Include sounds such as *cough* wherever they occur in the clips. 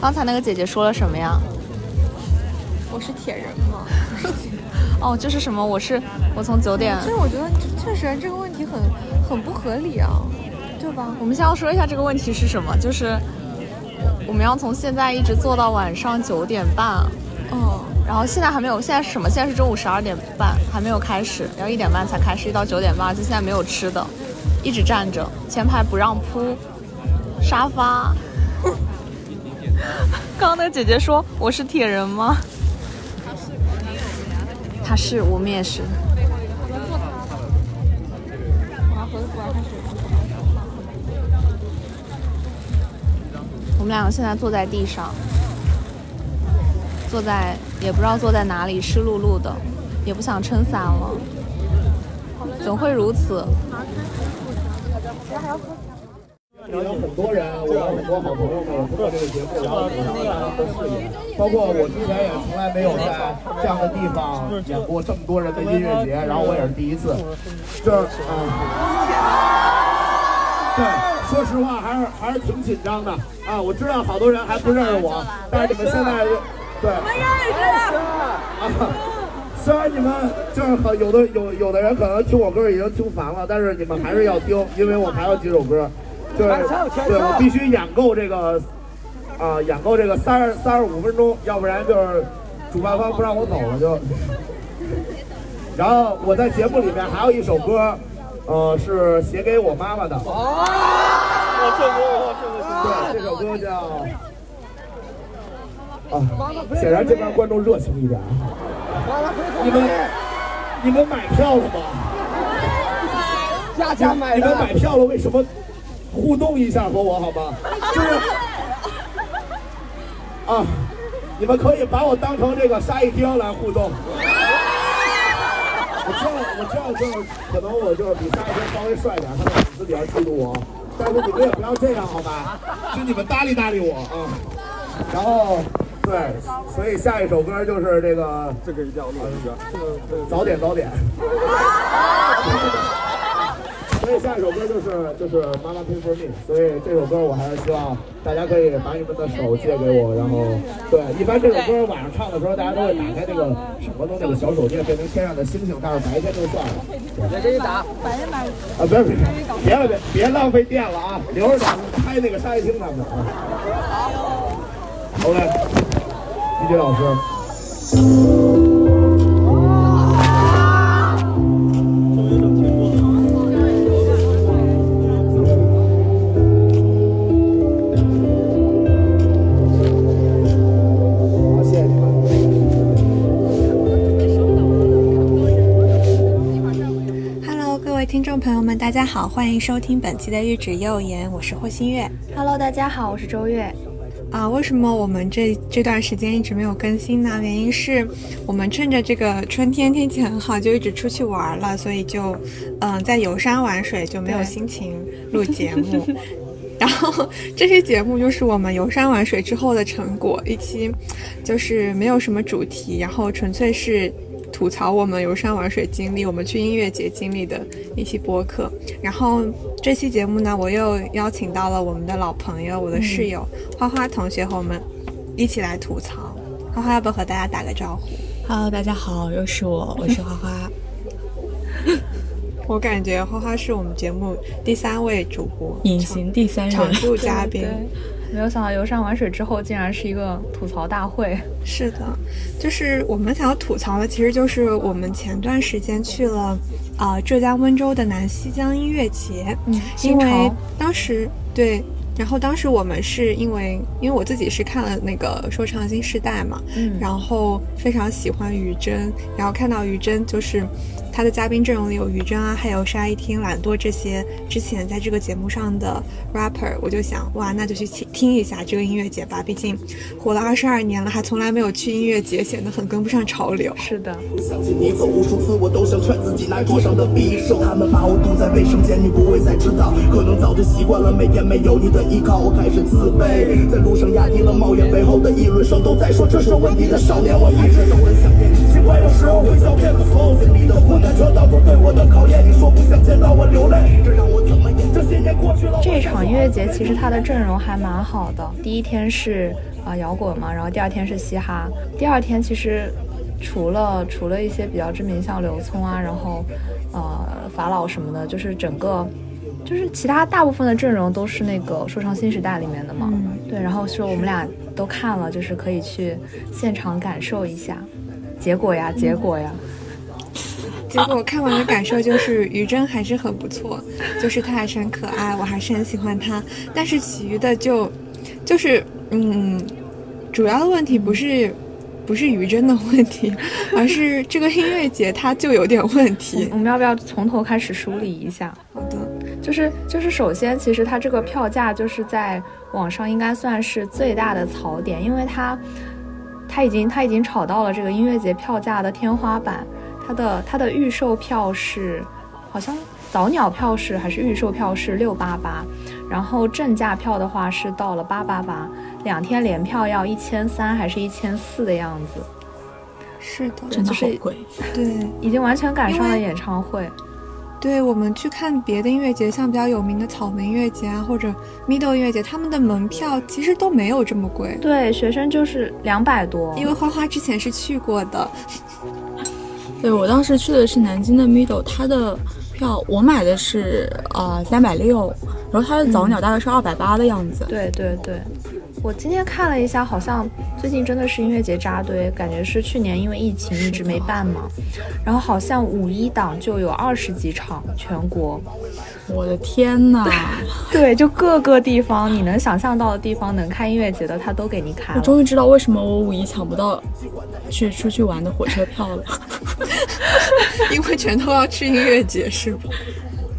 刚才那个姐姐说了什么呀？我是铁人吗。*laughs* 哦，就是什么？我是我从九点。所以我觉得确实这个问题很很不合理啊，对吧？我们先要说一下这个问题是什么，就是我们要从现在一直做到晚上九点半。嗯。然后现在还没有，现在是什么？现在是中午十二点半，还没有开始，然后一点半才开始，一到九点半，就现在没有吃的，一直站着，前排不让铺沙发。*laughs* 刚刚那个姐姐说我是铁人吗？他是，我们也是。我们两个现在坐在地上，坐在也不知道坐在哪里，湿漉漉的，也不想撑伞了。怎会如此？有很多人，我有很多好朋友们也通过这个节目了解到大家的视野，包括我之前也从来没有在这样的地方演过这么多人的音乐节，然后我也是第一次，就是嗯，对，说实话还是还是挺紧张的啊。我知道好多人还不认识我，但是你们现在对，我们认识啊。虽然你们就是很有的有有的人可能听我歌已经听烦了，但是你们还是要听，因为我还有几首歌。对，对我必须演够这个，啊，演够这个三十三十五分钟，要不然就是主办方不让我走了就。然后我在节目里面还有一首歌，呃，是写给我妈妈的。哦，这歌，对，这首歌叫。啊，显然这边观众热情一点啊。你们，你们买票了吗？买你们买票了？为什么？互动一下和我好吗？就是啊，你们可以把我当成这个沙溢丁来互动。我知道，我知道，就是可能我就是比沙溢丁稍微帅点，他们粉丝比较嫉妒我。但是你们也不要这样好吧？就你们搭理搭理我啊。然后，对，所以下一首歌就是这个，这个叫那个早点早点。*laughs* 所以下一首歌就是就是妈妈听 for me，所以这首歌我还是希望大家可以把你们的手借给我，然后对，一般这首歌晚上唱的时候，大家都会打开那个什么东西的小手电，变成天上的星星，但是白天就算了。我给你打，白天买。啊，别别别别别浪费电了啊，留着打拍那个沙一厅他们啊。OK，DJ 老师。朋友们，大家好，欢迎收听本期的日指幼言，我是霍新月。Hello，大家好，我是周月。啊，为什么我们这这段时间一直没有更新呢？原因是我们趁着这个春天天气很好，就一直出去玩了，所以就嗯在游山玩水，就没有心情录节目。*laughs* 然后这期节目就是我们游山玩水之后的成果，一期就是没有什么主题，然后纯粹是。吐槽我们游山玩水经历，我们去音乐节经历的一期播客。然后这期节目呢，我又邀请到了我们的老朋友，我的室友花花同学和我们一起来吐槽。花花要不要和大家打个招呼？Hello，大家好，又是我，我是花花。*laughs* 我感觉花花是我们节目第三位主播，隐形第三人，常驻嘉宾。没有想到游山玩水之后，竟然是一个吐槽大会。是的，就是我们想要吐槽的，其实就是我们前段时间去了啊浙江温州的南溪江音乐节。嗯，因为当时对，然后当时我们是因为，因为我自己是看了那个说唱新时代嘛，嗯，然后非常喜欢于真，然后看到于真就是。他的嘉宾阵容里有于真啊，还有沙一听、懒惰这些之前在这个节目上的 rapper，我就想，哇，那就去听听一下这个音乐节吧。毕竟火了二十二年了，还从来没有去音乐节，显得很跟不上潮流。是的。相信你走无数次，我都想劝自己拿桌上的匕首。他们把我堵在卫生间，你不会再知道。可能早就习惯了每天没有你的依靠，我开始自卑。在路上压低了帽檐，背后的议论声都在说这是问题的少年。我一直都很想念你，尽管有时候会狡辩不从经历的困难。这当作对我的考验，你说不想见到我流泪，这让我怎么演？些年过去了，这场音乐节其实它的阵容还蛮好的，第一天是啊、呃摇滚嘛，然后第二天是嘻哈，第二天其实除了除了一些比较知名像刘聪啊，然后呃法老什么的，就是整个就是其他大部分的阵容都是那个说唱新时代里面的嘛，对，然后说我们俩都看了，就是可以去现场感受一下，结果呀，结果呀。结果看完的感受就是于真还是很不错，就是她还是很可爱，我还是很喜欢她。但是其余的就就是嗯，主要的问题不是不是于真的问题，*laughs* 而是这个音乐节它就有点问题。我们要不要从头开始梳理一下？好的，就是就是，首先，其实它这个票价就是在网上应该算是最大的槽点，因为它它已经它已经炒到了这个音乐节票价的天花板。它的它的预售票是好像早鸟票是还是预售票是六八八，然后正价票的话是到了八八八，两天连票要一千三还是一千四的样子，是的，真的好贵。对，已经完全赶上了演唱会。对我们去看别的音乐节，像比较有名的草莓音乐节啊，或者 Middle 音乐节，他们的门票其实都没有这么贵。对，学生就是两百多，因为花花之前是去过的，*laughs* 对我当时去的是南京的 Middle，它的票我买的是呃三百六，然后它的早鸟大概是二百八的样子。对对对，我今天看了一下，好像最近真的是音乐节扎堆，感觉是去年因为疫情一直没办嘛，然后好像五一档就有二十几场，全国，我的天呐！*laughs* 对，就各个地方你能想象到的地方能开音乐节的，他都给你开了。我终于知道为什么我五一抢不到去出去玩的火车票了。*laughs* 因为全都要去音乐节，是吧？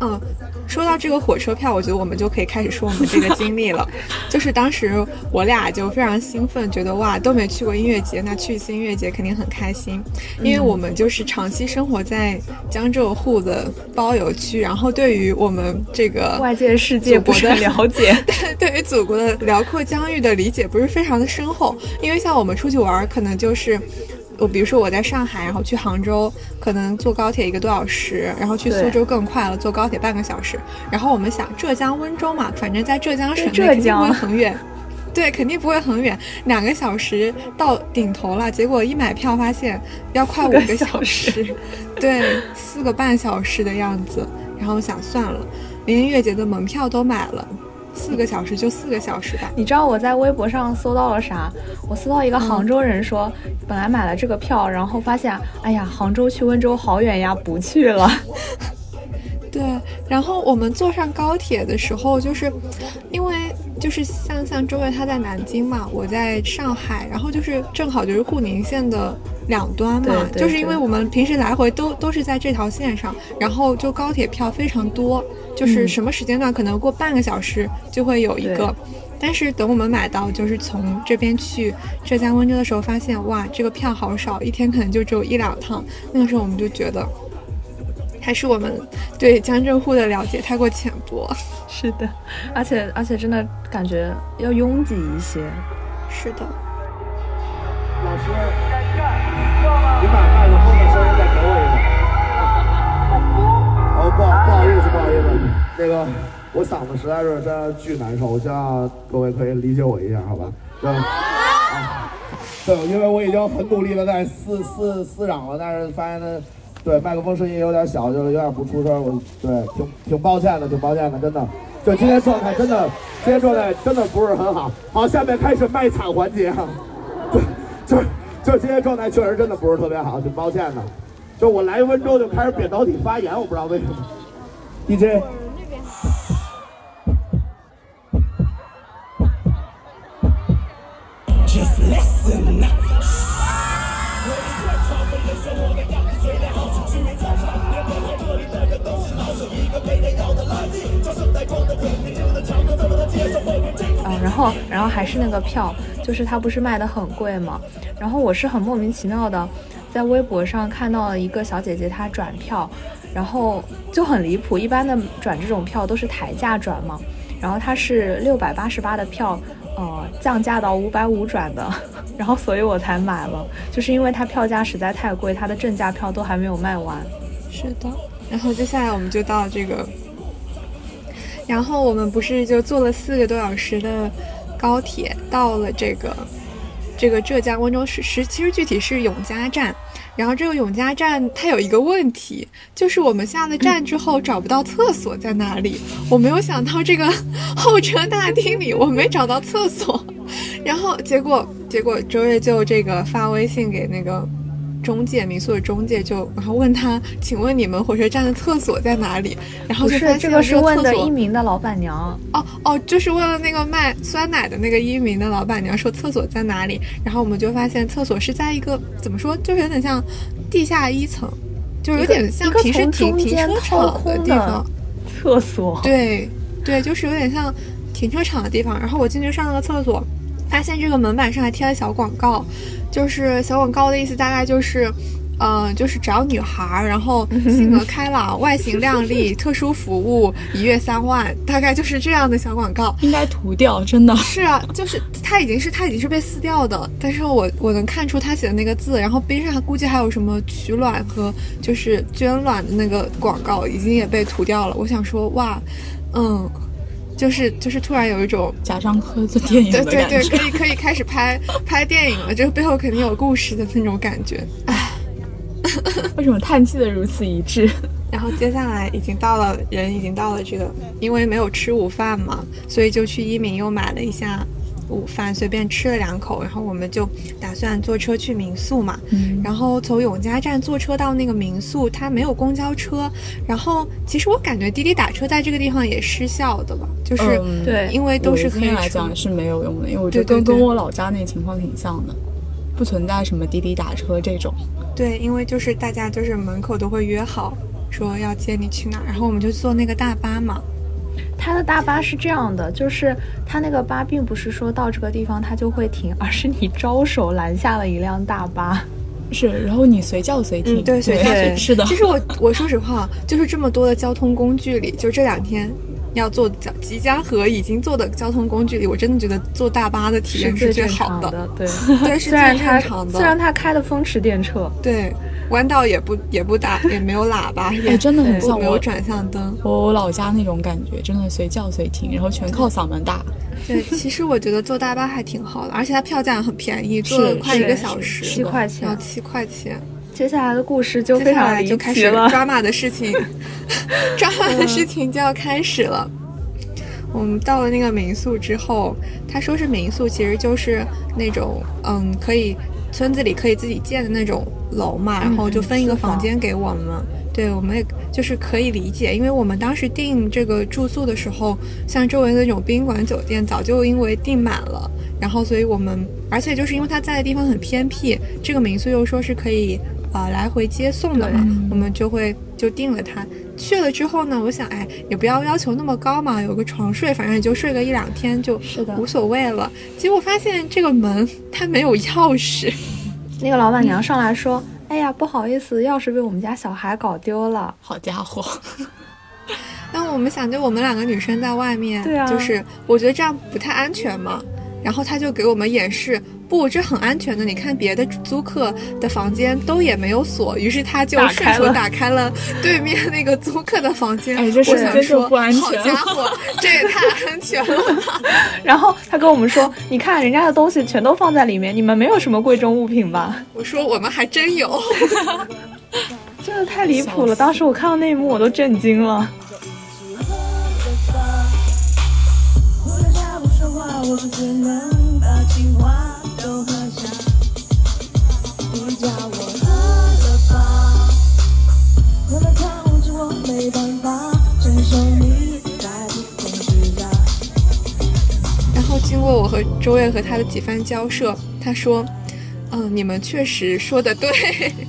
嗯，说到这个火车票，我觉得我们就可以开始说我们这个经历了。*laughs* 就是当时我俩就非常兴奋，觉得哇都没去过音乐节，那去一次音乐节肯定很开心。因为我们就是长期生活在江浙沪的包邮区，然后对于我们这个外界世界不是很了解，*laughs* 对于祖国的辽阔疆域的理解不是非常的深厚。因为像我们出去玩，可能就是。我比如说我在上海，然后去杭州，可能坐高铁一个多小时，然后去苏州更快了，坐高铁半个小时。然后我们想浙江温州嘛，反正在浙江省内肯定不会很远，对，肯定不会很远，两个小时到顶头了。结果一买票发现要快五个小时，对，四个半小时的样子。然后我想算了，连音乐节的门票都买了。四个小时就四个小时吧。你知道我在微博上搜到了啥？我搜到一个杭州人说，嗯、本来买了这个票，然后发现，哎呀，杭州去温州好远呀，不去了。对，然后我们坐上高铁的时候，就是因为就是像像周月他在南京嘛，我在上海，然后就是正好就是沪宁线的两端嘛，就是因为我们平时来回都都是在这条线上，然后就高铁票非常多，就是什么时间段可能过半个小时就会有一个。但是等我们买到，就是从这边去浙江温州的时候，发现哇，这个票好少，一天可能就只有一两趟。那个时候我们就觉得，还是我们对江浙沪的了解太过浅薄。是的，而且而且真的感觉要拥挤一些。是的，老师，你把麦克风的声音再给我一个。哦，不好不好意思，不好意思，那个我嗓子实在是真的巨难受，我希望各位可以理解我一下，好吧？对。啊对，因为我已经很努力的在撕撕撕嚷了，但是发现呢，对麦克风声音有点小，就是有点不出声，我对挺挺抱歉的，挺抱歉的，真的。就今天状态真的，今天状态真的不是很好。好，下面开始卖惨环节。*laughs* 对，就就今天状态确实真的不是特别好，挺抱歉的。就我来温州就开始扁桃体发炎，我不知道为什么。DJ，后然后还是那个票，就是它不是卖的很贵嘛。然后我是很莫名其妙的，在微博上看到了一个小姐姐她转票，然后就很离谱。一般的转这种票都是抬价转嘛，然后她是六百八十八的票，呃，降价到五百五转的，*laughs* 然后所以我才买了，就是因为它票价实在太贵，它的正价票都还没有卖完。是的。然后接下来我们就到这个然后我们不是就坐了四个多小时的高铁到了这个这个浙江温州市，实其实具体是永嘉站。然后这个永嘉站它有一个问题，就是我们下了站之后找不到厕所在哪里。我没有想到这个候车大厅里我没找到厕所，然后结果结果周月就这个发微信给那个。中介民宿的中介就然后问他，请问你们火车站的厕所在哪里？然后不就是这个是问的一名的老板娘，哦哦，就是问了那个卖酸奶的那个一名的老板娘说厕所在哪里，然后我们就发现厕所是在一个怎么说，就是有点像地下一层，就是有点像平时停停车场的地方，厕所。对对，就是有点像停车场的地方。然后我进去上了个厕所，发现这个门板上还贴了小广告，就是小广告的意思大概就是。嗯，就是找女孩儿，然后性格开朗、外形靓丽、特殊服务，一月三万，大概就是这样的小广告。应该涂掉，真的。是啊，就是它已经是它已经是被撕掉的，但是我我能看出他写的那个字，然后边上估计还有什么取卵和就是捐卵的那个广告，已经也被涂掉了。我想说，哇，嗯，就是就是突然有一种贾樟柯做电影对对对。可以可以开始拍拍电影了，这个背后肯定有故事的那种感觉。唉，*laughs* 为什么叹气的如此一致？*laughs* 然后接下来已经到了，人已经到了这个，因为没有吃午饭嘛，所以就去一鸣又买了一下午饭，随便吃了两口，然后我们就打算坐车去民宿嘛。嗯然后从永嘉站坐车到那个民宿，它没有公交车。然后其实我感觉滴滴打车在这个地方也失效的吧，就是嗯对因为都是可以来讲是没有用的，因为我觉得跟跟我老家那情况挺像的，不存在什么滴滴打车这种。对，因为就是大家就是门口都会约好说要接你去哪儿，然后我们就坐那个大巴嘛。它的大巴是这样的，就是它那个巴并不是说到这个地方它就会停，而是你招手拦下了一辆大巴。是，然后你随叫随停，嗯，对，随叫随是的。其实我我说实话，就是这么多的交通工具里，就这两天要坐交即将和已经坐的交通工具里，我真的觉得坐大巴的体验是最好的。对。对，是虽然它最正常的。虽然它开的风驰电掣，对，弯道也不也不打，也没有喇叭，也哎，真的很像我没有转向灯。我我老家那种感觉，真的随叫随停，然后全靠嗓门大。对，其实我觉得坐大巴还挺好的，而且它票价很便宜，坐了快一个小时，七块要钱。七块钱。接下来的故事就接下非常离来就开始奇了。抓马的事情，*laughs* 抓马的事情就要开始了。我们到了那个民宿之后，他说是民宿，其实就是那种嗯，可以村子里可以自己建的那种楼嘛，然后就分一个房房间给我们。对，我们也就是可以理解，因为我们当时订这个住宿的时候，像周围的那种宾馆酒店早就因为订满了，然后所以我们，而且就是因为他在的地方很偏僻，这个民宿又说是可以呃来回接送的嘛，我们就会就订了它。去了之后呢，我想哎也不要要求那么高嘛，有个床睡，反正也就睡个一两天就是的无所谓了。结果发现这个门它没有钥匙，*laughs* 那个老板娘上来说：“哎呀，不好意思，钥匙被我们家小孩搞丢了。好家伙，*laughs* 那我们想，就我们两个女生在外面，对啊就是我觉得这样不太安全嘛。然后他就给我们演示，不，这很安全的。你看别的租客的房间都也没有锁，于是他就顺手打开了对面那个租客的房间。哎这瞬间就我想说，不安全好家 *laughs* 伙，这也太安全了吧！*laughs* ”然后他跟我们说：“你看人家的东西全都放在里面，你们没有什么贵重物品吧我说我们还真有。？*laughs* ”真的太离谱了！当时我看到那一幕，我都震惊了。我在家不说话，我只能把情话经过我和周月和他的几番交涉，他说：“嗯，你们确实说的对。”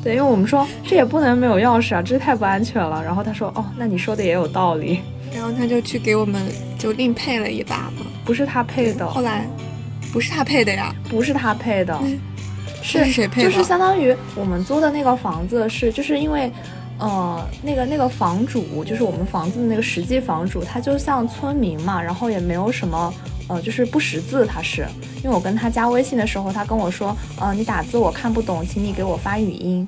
对，因为我们说这也不能没有钥匙啊，这太不安全了。然后他说：“哦，那你说的也有道理，然后他就去给我们就另配了一把嘛。不是他配的，后来不是他配的呀，不是他配的，这是谁配的？就是相当于我们租的那个房子是，就是因为，呃，那个那个房主，就是我们房子的那个实际房主，他就像村民嘛，然后也没有什么，呃，就是不识字，他是，因为我跟他加微信的时候，他跟我说，呃，你打字我看不懂，请你给我发语音。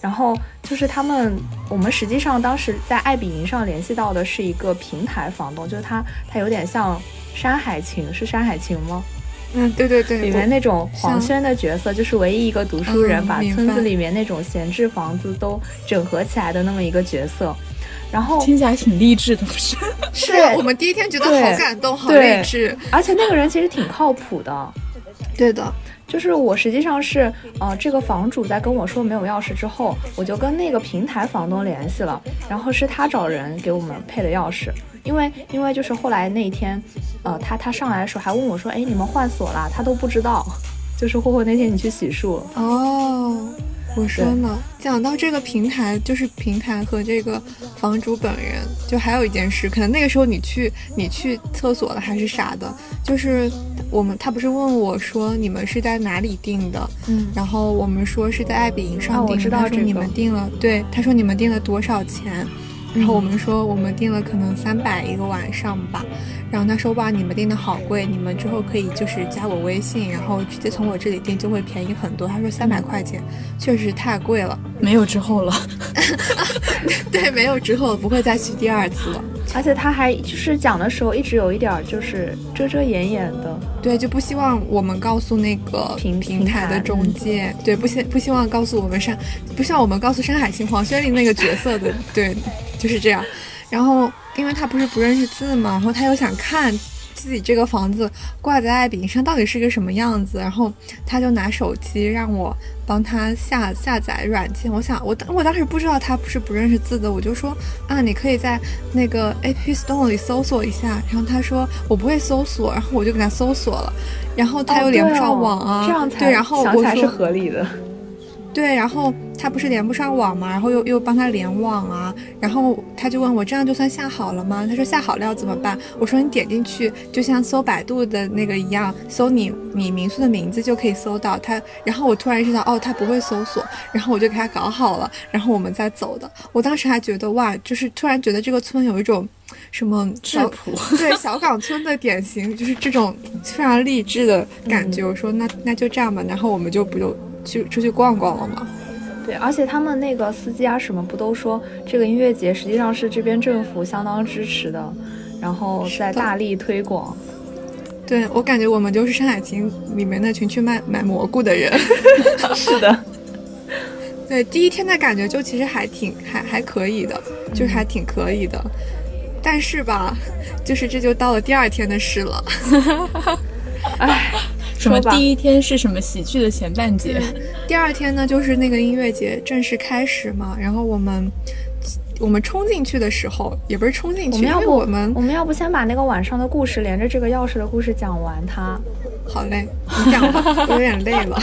然后就是他们，我们实际上当时在爱彼迎上联系到的是一个平台房东，就是他，他有点像《山海情》，是《山海情》吗？嗯，对对对，里面那种黄轩的角色，就是唯一一个读书人，嗯把村子里面那种闲置房子都整合起来的那么一个角色。然后听起来挺励志的，不是？是对。我们第一天觉得好感动，好励志。而且那个人其实挺靠谱的，对的，就是我实际上是，呃，这个房主在跟我说没有钥匙之后，我就跟那个平台房东联系了，然后是他找人给我们配的钥匙，因为因为就是后来那一天，呃，他他上来的时候还问我说，哎，你们换锁啦？他都不知道，就是霍霍那天你去洗漱。了，哦，我说呢，讲到这个平台，就是平台和这个房主本人，就还有一件事，可能那个时候你去你去厕所了还是啥的，就是我们他不是问我说你们是在哪里订的，嗯，然后我们说是在爱彼迎啊上订的，我知道这个他说你们订了，对，他说你们订了多少钱？然后我们说我们订了可能三百一个晚上吧，然后他说哇你们订的好贵，你们之后可以就是加我微信，然后直接从我这里订就会便宜很多。他说三百块钱确实太贵了，没有之后了。*laughs* 对，没有之后不会再去第二次了。而且他还就是讲的时候一直有一点儿就是遮遮掩掩的，对，就不希望我们告诉那个平平台的中介，对，不希不希望告诉我们山，不希望我们告诉山海情黄轩林那个角色的，对，就是这样。然后，因为他不是不认识字嘛，然后他又想看自己这个房子挂在爱彼迎上到底是个什么样子，然后他就拿手机让我帮他下下载软件。我想，我当我当时不知道他不是不认识字的，我就说啊，你可以在那个 App Store 里搜索一下。然后他说我不会搜索，然后我就给他搜索了，然后他又连不上网啊，哦这样才对，然后我说想起来是合理的。对，然后他不是连不上网嘛，然后又又帮他联网啊，然后他就问我这样就算下好了吗？他说下好了要怎么办？我说你点进去就像搜百度的那个一样，搜你你民宿的名字就可以搜到他。然后我突然意识到哦，他不会搜索，然后我就给他搞好了，然后我们再走的。我当时还觉得哇，就是突然觉得这个村有一种什么 *laughs* 对小岗村的典型，就是这种非常励志的感觉。我说那那就这样吧，然后我们就不就。去出去逛逛了吗？对，而且他们那个司机啊什么不都说这个音乐节实际上是这边政府相当支持的，然后在大力推广。对我感觉我们就是《山海情》里面那群去卖买蘑菇的人。*laughs* 是的。*laughs* 对，第一天的感觉就其实还挺还还可以的，就是还挺可以的。但是吧，就是这就到了第二天的事了。*laughs* 唉。什么第一天是什么喜剧的前半节？第二天呢，就是那个音乐节正式开始嘛。然后我们我们冲进去的时候，也不是冲进去，我们要不我们我们要不先把那个晚上的故事连着这个钥匙的故事讲完它。好嘞，你讲吧，*laughs* 我有点累了。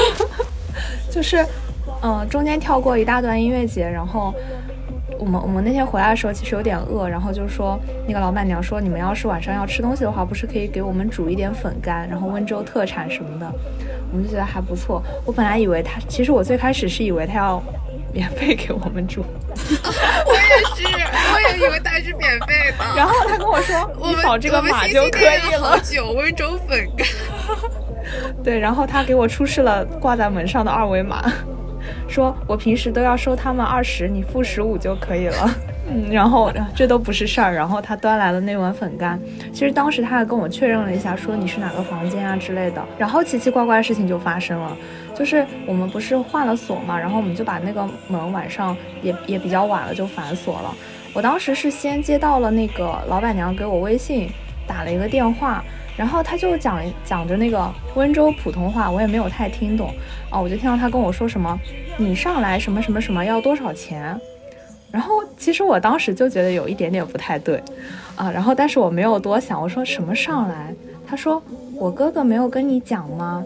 *laughs* 就是，嗯、呃，中间跳过一大段音乐节，然后。我们我们那天回来的时候其实有点饿，然后就说那个老板娘说，你们要是晚上要吃东西的话，不是可以给我们煮一点粉干，然后温州特产什么的，我们就觉得还不错。我本来以为他，其实我最开始是以为他要免费给我们煮，*laughs* 我也是，我也以为他是免费的。*laughs* 然后他跟我说，你扫这个码就可以了。九温州粉干，*laughs* 对，然后他给我出示了挂在门上的二维码。说我平时都要收他们二十，你付十五就可以了。*laughs* 嗯，然后这都不是事儿。然后他端来了那碗粉干，其实当时他还跟我确认了一下，说你是哪个房间啊之类的。然后奇奇怪怪的事情就发生了，就是我们不是换了锁嘛，然后我们就把那个门晚上也也比较晚了就反锁了。我当时是先接到了那个老板娘给我微信打了一个电话。然后他就讲讲着那个温州普通话，我也没有太听懂啊，我就听到他跟我说什么，你上来什么什么什么要多少钱？然后其实我当时就觉得有一点点不太对，啊，然后但是我没有多想，我说什么上来？他说我哥哥没有跟你讲吗？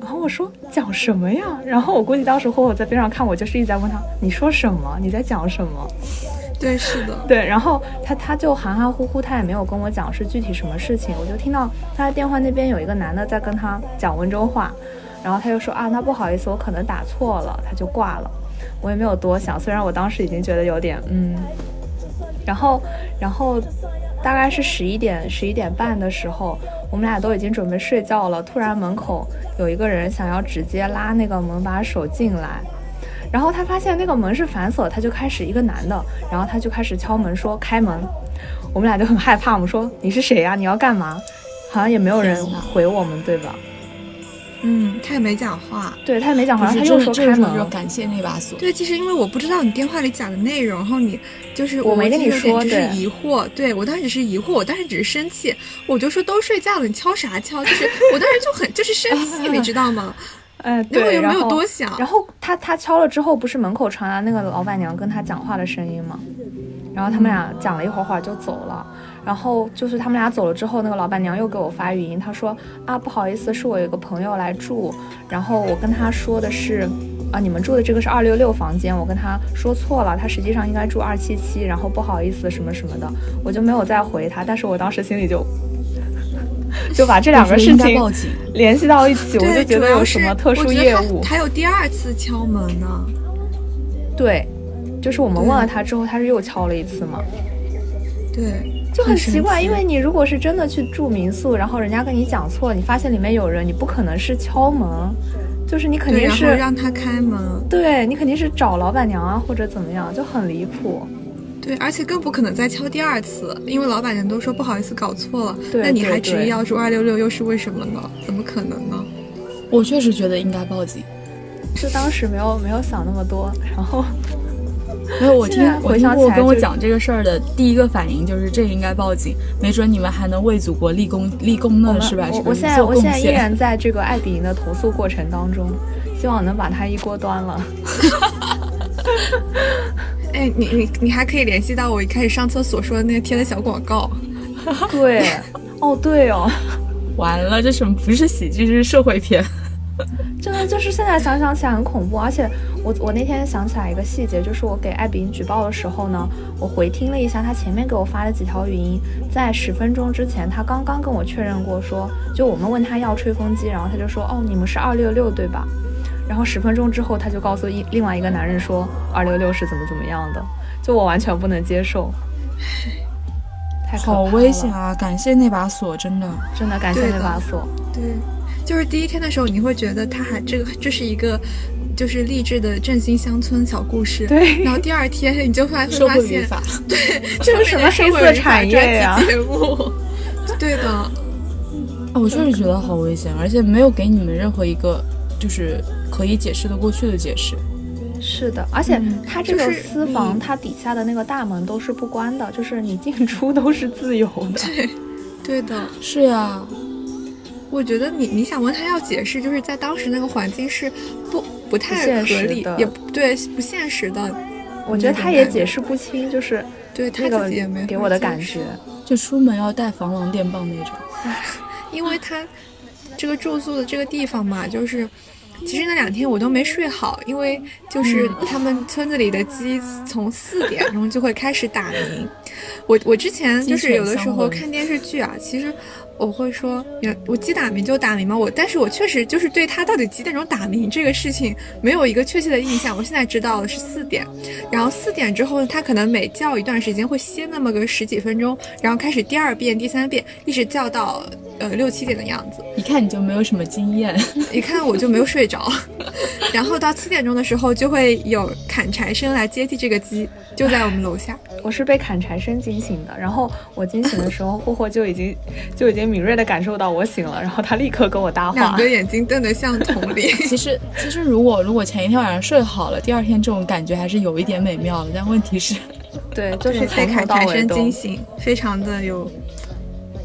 然后我说讲什么呀？然后我估计当时霍霍在边上看我，就是一直在问他你说什么？你在讲什么？对，是的，*laughs* 对，然后他他就含含糊糊，他也没有跟我讲是具体什么事情，我就听到他的电话那边有一个男的在跟他讲温州话，然后他就说啊，那不好意思，我可能打错了，他就挂了，我也没有多想，虽然我当时已经觉得有点嗯，然后然后大概是十一点十一点半的时候，我们俩都已经准备睡觉了，突然门口有一个人想要直接拉那个门把手进来。然后他发现那个门是反锁，他就开始一个男的，然后他就开始敲门说开门，我们俩就很害怕，我们说你是谁呀、你要干嘛？好像也没有人回我们，对吧？嗯，他也没讲话。对他也没讲话，然后他又说开门就，感谢那把锁。对，其实因为我不知道你电话里讲的内容，然后你就是我没跟你说就是疑惑，对我当时只是疑惑，我当时只是生气，我就说都睡觉了，你敲啥敲？就是我当时就很就是生气，你知道吗？哎，然后对，也没有然后多想，然后他他敲了之后，不是门口传来那个老板娘跟他讲话的声音吗？然后他们俩讲了一会儿话就走了。然后就是他们俩走了之后，那个老板娘又给我发语音，她说啊不好意思，是我有一个朋友来住，然后我跟他说的是。啊，你们住的这个是二六六房间，我跟他说错了，他实际上应该住二七七，然后不好意思什么什么的，我就没有再回他，但是我当时心里就就把这两个事情联系到一起，我，就觉得有什么特殊业务。还有第二次敲门呢。对，就是我们问了他之后，他是又敲了一次嘛，对，就很奇怪，因为你如果是真的去住民宿，然后人家跟你讲错，你发现里面有人，你不可能是敲门，就是你肯定是让他开门，对你肯定是找老板娘啊或者怎么样，就很离谱。对，而且更不可能再敲第二次，因为老板娘都说不好意思搞错了，对那你还执意要住二六六，又是为什么呢？怎么可能呢？我确实觉得应该报警。就当时没有没有想那么多，然后没有，我听回我听起跟我讲这个事儿的第一个反应就是这应该报警，没准你们还能为祖国立功立功呢，是吧？我我现在我现在依？然在这个爱彼迎的投诉过程当中，希望能把它一锅端了。*laughs* 哎，你你你还可以联系到我一开始上厕所说的那个贴的小广告，*laughs* 对，哦对哦。完了，这什么不是喜剧，这是社会片。*laughs* 真的就是现在想想起来很恐怖，而且我我那天想起来一个细节，就是我给艾比营举报的时候呢，我回听了一下他前面给我发的几条语音，在十分钟之前，他刚刚跟我确认过说，就我们问他要吹风机，然后他就说哦你们是二六六对吧？然后十分钟之后他就告诉一另外一个男人说二六六是怎么怎么样的，就我完全不能接受，太好危险啊！感谢那把锁，真的。真的感谢那把锁。对，就是第一天的时候，你会觉得他还这个这是一个。就是励志的振兴乡村小故事，对然后第二天你就发 *laughs* 会社发现，对，*laughs* 这是什么黑色产业呀专题节目，对的，啊，我确实觉得好危险，而且没有给你们任何一个就是可以解释得过去的解释。是的，而且嗯它这个私房，它底下的那个大门都是不关的，就是你进出都是自由的。*laughs* 对，对的。是呀，我觉得你你想问他要解释，就是在当时那个环境是不不太合理，实的也不对不现实的。我觉得他也解释不清，就是对他那个自己也没给我的感觉。就出门要带防狼电棒那种。*laughs* 因为他这个住宿的这个地方嘛，就是其实那两天我都没睡好，因为就是嗯他们村子里的鸡从四点钟就会开始打鸣。我我之前就是有的时候看电视剧啊，其实。我会说，原我鸡打鸣就打鸣嘛，我但是我确实就是对它到底几点钟打鸣这个事情没有一个确切的印象。我现在知道了是四点，然后四点之后呢，他可能每叫一段时间会歇那么个十几分钟，然后开始第二遍、第三遍，一直叫到呃六七点的样子。一看你就没有什么经验，*laughs* 一看我就没有睡着，*laughs* 然后到七点钟的时候就会有砍柴声来接替这个鸡，就在我们楼下。我是被砍柴声惊醒的，然后我惊醒的时候，霍霍就已经就已经敏锐的感受到我醒了，然后他立刻跟我搭话两个。眼睛瞪得像铜铃。*laughs* 其实其实如果如果前一天晚上睡好了，第二天这种感觉还是有一点美妙的。但问题是，对，*laughs* 就是被从头砍柴声到尾都惊醒，非常的有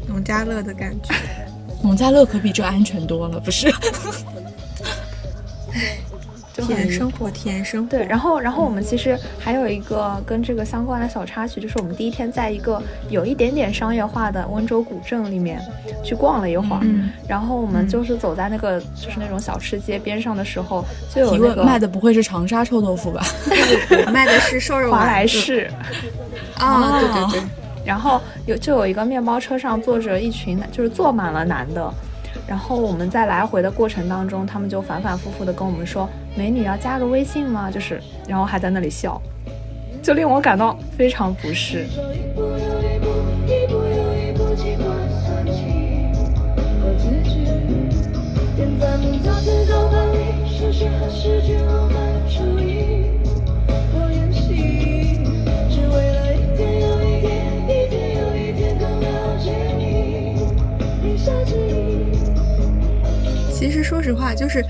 农家乐的感觉。*laughs* 农家乐可比这安全多了，不是？就体验很生活，体验生活。对，然后然后我们其实还有一个跟这个相关的小插曲，就是我们第一天在一个有一点点商业化的温州古镇里面去逛了一会儿，嗯然后我们就是走在那个就是那种小吃街边上的时候，就有一那个卖的不会是长沙臭豆腐吧？我 *laughs* 卖的是瘦肉华莱士。啊，*laughs* 对对对，然后有就有一个面包车上坐着一群，就是坐满了男的。然后我们在来回的过程当中，他们就反反复复的跟我们说：“美女要加个微信吗？”就是，然后还在那里笑，就令我感到非常不适。时和诗句浪漫说实话，就是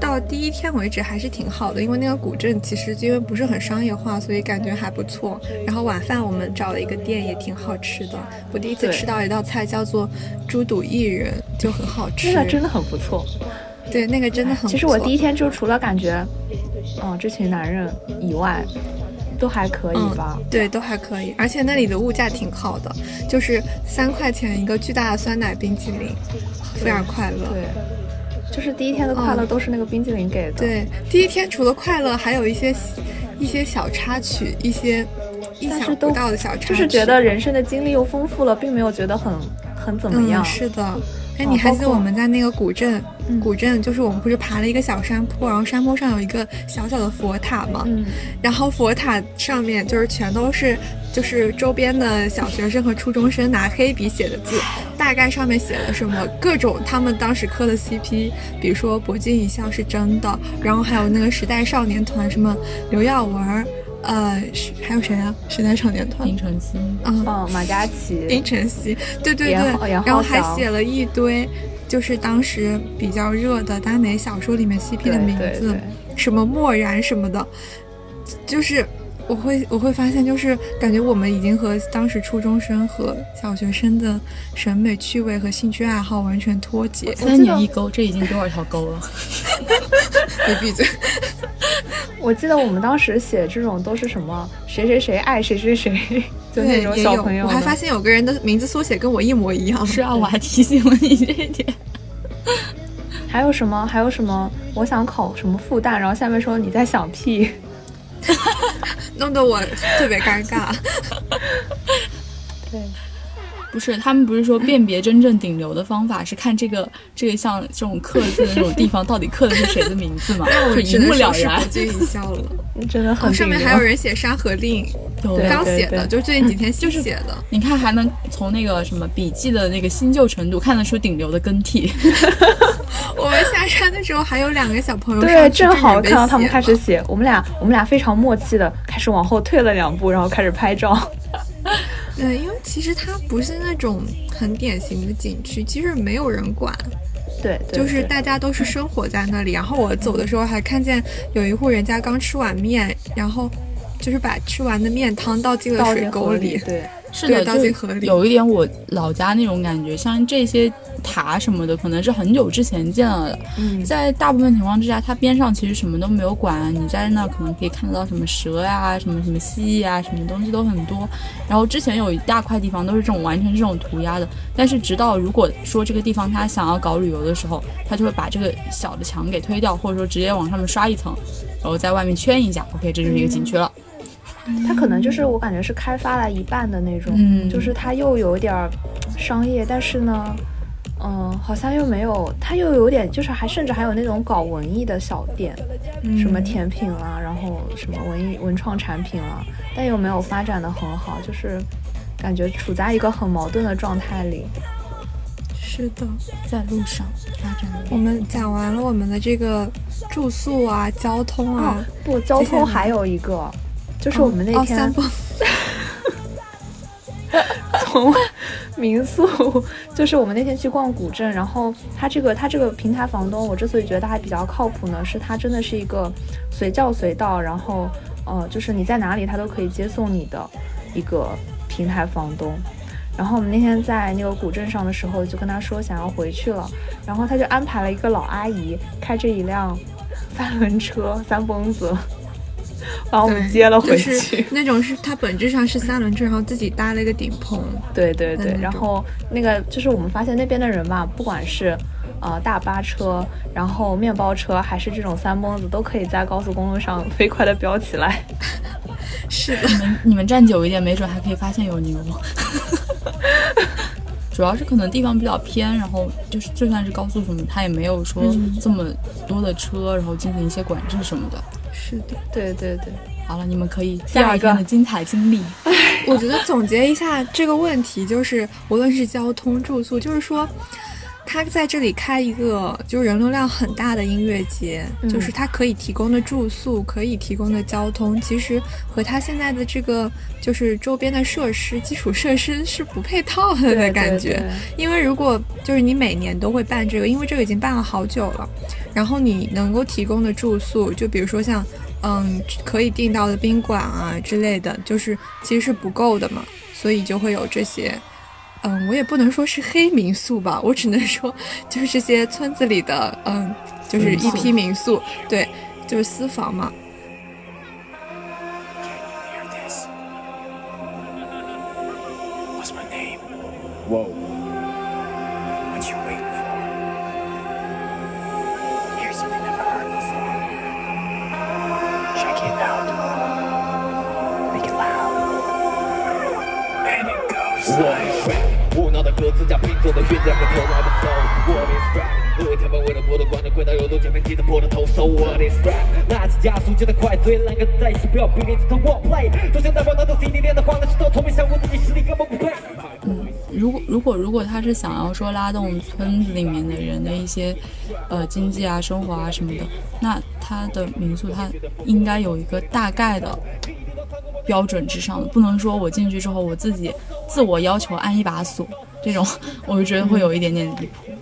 到第一天为止还是挺好的，因为那个古镇其实因为不是很商业化，所以感觉还不错。然后晚饭我们找了一个店，也挺好吃的。我第一次吃到一道菜叫做猪肚薏仁，就很好吃。那个真的很不错。对，那个真的很不错。其实我第一天就除了感觉，哦，这群男人以外，都还可以吧。嗯，对，都还可以，而且那里的物价挺好的，就是三块钱一个巨大的酸奶冰淇淋，非常快乐。对，就是第一天的快乐都是那个冰激凌给的。对，第一天除了快乐，还有一些一些小插曲，一些意想不到的小插曲，就是觉得人生的经历又丰富了，并没有觉得很很怎么样。嗯、是的。哎，你还记得我们在那个古镇？嗯、古镇就是我们不是爬了一个小山坡，然后山坡上有一个小小的佛塔嘛。嗯。然后佛塔上面就是全都是就是周边的小学生和初中生拿黑笔写的字，大概上面写了什么各种他们当时磕的 CP，比如说博君一笑是真的，然后还有那个时代少年团什么刘耀文。呃，还有谁啊？时代少年团，殷晨曦，嗯，哦，马嘉祺，*laughs* 殷晨曦，对对对，然后还写了一堆，就是当时比较热的耽美小说里面 CP 的名字，对对对什么漠然什么的，就是我会我会发现，就是感觉我们已经和当时初中生和小学生的审美趣味和兴趣爱好完全脱节。三年一沟，这已经多少条沟了？你 *laughs* 闭嘴！*laughs* 我记得我们当时写这种都是什么谁谁谁爱谁谁谁，就 *laughs* 那种小朋友。我还发现有个人的名字缩写跟我一模一样。是啊，我还提醒了你这一点。还有什么？还有什么？我想考什么复旦，然后下面说你在想屁，弄得我特别尴尬。对。不是，他们不是说 *laughs* 辨别真正顶流的方法是看这个这个像这种刻字的那种地方到底刻的是谁的名字嘛？就一目了然。博君一笑了，*laughs* 真的很、哦。上面还有人写《山河令 *laughs*》，刚写的，就最近几天新写的。你看，还能从那个什么笔记的那个新旧程度看得出顶流的更替。我们下山的时候还有两个小朋友，对，正好看到他们开始写，我们俩我们俩非常默契的开始往后退了两步，然后开始拍照。对，因为其实它不是那种很典型的景区，其实没有人管。对，对就是大家都是生活在那里。然后我走的时候还看见有一户人家刚吃完面，然后就是把吃完的面汤倒进了水沟里。对，是的，倒进河里。有一点我老家那种感觉，像这些塔什么的，可能是很久之前建了的。嗯，在大部分情况之下，它边上其实什么都没有管。你在那可能可以看得到什么蛇呀、什么什么蜥蜴啊，什么东西都很多。然后之前有一大块地方都是这种完全这种涂鸦的，但是直到如果说这个地方他想要搞旅游的时候，他就会把这个小的墙给推掉，或者说直接往上面刷一层，然后在外面圈一下，OK，这就是一个景区了。它可能就是我感觉是开发了一半的那种，嗯，就是它又有点商业，但是呢，嗯、呃，好像又没有，它又有点就是还甚至还有那种搞文艺的小店，嗯、什么甜品啦，然后什么文艺文创产品啦，但又没有发展的很好，就是感觉处在一个很矛盾的状态里。是的，在路上发展。我们讲完了我们的这个住宿啊、交通啊，哦、不，交通还有一个。就是我们那天、哦、*laughs* 从民宿，就是我们那天去逛古镇，然后他这个他这个平台房东，我之所以觉得他还比较靠谱呢，是他真的是一个随叫随到，然后呃，就是你在哪里他都可以接送你的一个平台房东。然后我们那天在那个古镇上的时候，就跟他说想要回去了，然后他就安排了一个老阿姨开着一辆三轮车，三蹦子。*laughs* 把我们接了回去，就是、那种是它本质上是三轮车，然后自己搭了一个顶棚。对对对，然后那个就是我们发现那边的人吧，不管是呃大巴车，然后面包车，还是这种三蹦子，都可以在高速公路上 *laughs* 飞快的飙起来。*laughs* 是的，你们你们站久一点，没准还可以发现有牛。主要是可能地方比较偏，然后就是就算是高速什么，它也没有说这么多的车，然后进行一些管制什么的。是的，对对对。好了，你们可以第二天的精彩经历。*laughs* 我觉得总结一下这个问题，就是无论是交通、住宿，就是说，他在这里开一个就是人流量很大的音乐节，嗯就是他可以提供的住宿，可以提供的交通，其实和他现在的这个就是周边的设施、基础设施是不配套的的感觉。因为如果就是你每年都会办这个，因为这个已经办了好久了，然后你能够提供的住宿，就比如说像嗯可以订到的宾馆啊之类的，就是其实是不够的嘛，所以就会有这些。嗯，我也不能说是黑民宿吧，我只能说就是这些村子里的，嗯，就是一批民宿，对，就是私房嘛。What's my name? Whoa. 凑的韵脚和头脑的 flow。What is rap？各位他们为了播的观众，回到有动键盘记得播的投手。What is rap？拿起加速节的快，最烂个在一起，不要逼脸，这头我 play。就像大宝拿到 CD 练的慌的石头，透明像我自己实力根本不配。如果如果如果他是想要说拉动村子里面的人的一些呃经济啊、生活啊什么的，那他的民宿他应该有一个大概的标准之上的，不能说我进去之后我自己自我要求按一把锁，这种 *laughs* 我就觉得会有一点点离谱。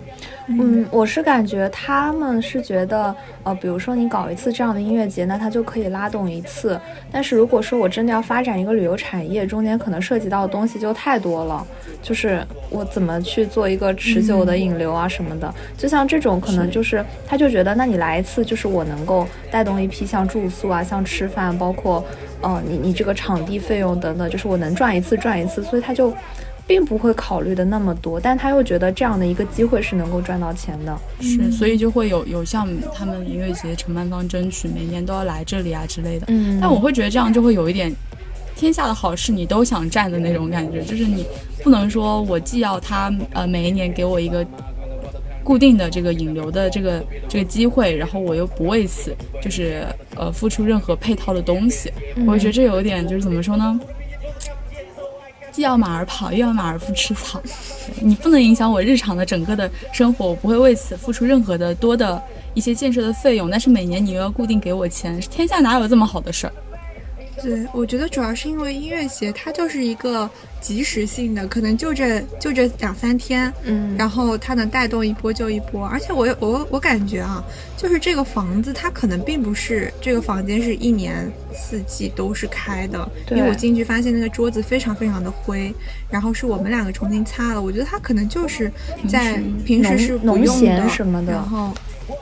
我是感觉他们是觉得，呃，比如说你搞一次这样的音乐节，那它就可以拉动一次。但是如果说我真的要发展一个旅游产业，中间可能涉及到的东西就太多了，就是我怎么去做一个持久的引流啊什么的。就像这种，可能就是他就觉得，那你来一次，就是我能够带动一批像住宿啊、像吃饭，包括，呃，你你这个场地费用等等，就是我能赚一次赚一次，所以他就。并不会考虑的那么多，但他又觉得这样的一个机会是能够赚到钱的。是，所以就会有有向他们音乐节承办方争取，每年都要来这里啊之类的。嗯，但我会觉得这样就会有一点天下的好事你都想占的那种感觉，就是你不能说我既要他呃每一年给我一个固定的这个引流的这个这个机会，然后我又不为此就是呃付出任何配套的东西，我觉得这有点就是怎么说呢？既要马儿跑，又要马儿不吃草。你不能影响我日常的整个的生活，我不会为此付出任何的多的一些建设的费用。但是每年你又要固定给我钱，天下哪有这么好的事儿？对，我觉得主要是因为音乐节它就是一个即时性的，可能就这就这两三天，嗯，然后它能带动一波就一波。而且我我我感觉啊，就是这个房子它可能并不是这个房间是一年四季都是开的，因为我进去发现那个桌子非常非常的灰，然后是我们两个重新擦了。我觉得它可能就是在平时是不用的什么的，然后。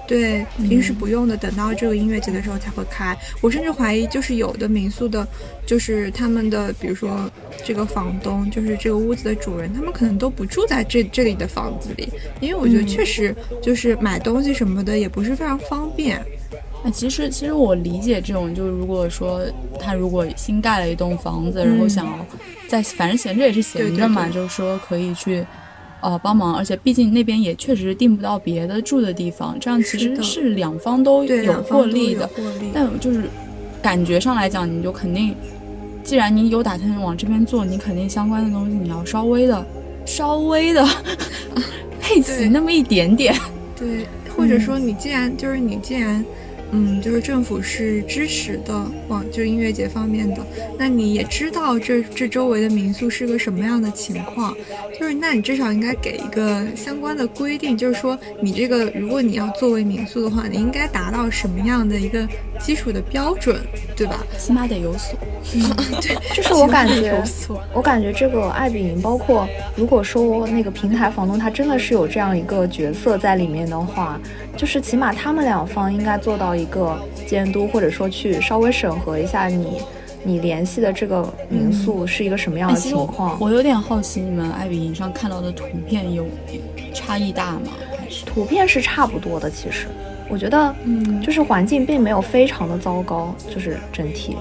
对，平时不用的，等到这个音乐节的时候才会开。我甚至怀疑，就是有的民宿的，就是他们的，比如说这个房东，就是这个屋子的主人，他们可能都不住在这这里的房子里，因为我觉得确实就是买东西什么的也不是非常方便。那其实，其实我理解这种，就是如果说他如果新盖了一栋房子，然后想要在，反正闲着也是闲着嘛，就是说可以去。呃，帮忙，而且毕竟那边也确实订不到别的住的地方，这样其实是两方都有获利的。但就是感觉上来讲，你就肯定，既然你有打算往这边做，你肯定相关的东西你要稍微的、稍微的 *laughs* 配齐那么一点点。对，或者说你既然就是你既然。嗯，就是政府是支持的，往就是音乐节方面的，那你也知道这这周围的民宿是个什么样的情况，就是那你至少应该给一个相关的规定，就是说你这个如果你要作为民宿的话，你应该达到什么样的一个基础的标准，对吧？起码得有所。嗯，对，*laughs* 就是我感觉，我感觉这个爱彼迎，包括如果说那个平台房东他真的是有这样一个角色在里面的话，就是起码他们两方应该做到一个监督，或者说去稍微审核一下你你联系的这个民宿是一个什么样的情况。我有点好奇，你们爱彼迎上看到的图片有差异大吗？还是图片是差不多的，其实我觉得，嗯，就是环境并没有非常的糟糕，就是整体。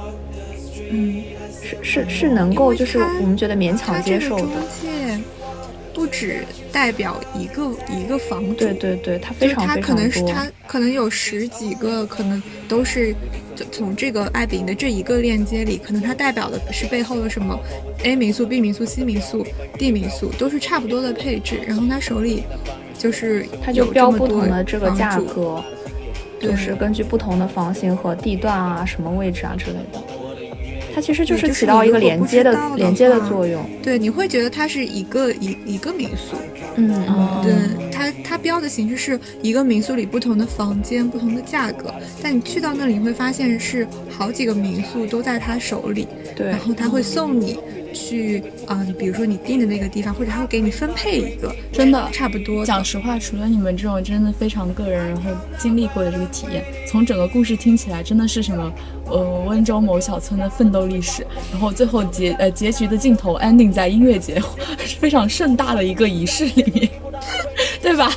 嗯，是是是能够，就是我们觉得勉强接受的。不止代表一个一个房主，对对对，他非常他可能是他可能有十几个，可能都是就从这个爱彼迎的这一个链接里，可能它代表的是背后的什么 A 民宿、B 民宿、C 民宿、D 民宿，都是差不多的配置。然后他手里就是它就标不同的这个价格，就是根据不同的房型和地段啊、什么位置啊之类的。它其实就是起到一个连接的的连接的作用。对，你会觉得它是一个一一个民宿，嗯嗯，对它它标的形式是一个民宿里不同的房间、不同的价格，但你去到那里你会发现是好几个民宿都在他手里，对然后他会送你去啊、比如说你订的那个地方，或者他会给你分配一个，真的差不多。讲实话，除了你们这种真的非常个人，然后经历过的这个体验，从整个故事听起来真的是什么，呃，温州某小村的奋斗历史，然后最后结呃结局的镜头 ending 在音乐节，*laughs* 非常盛大的一个仪式里面，对吧？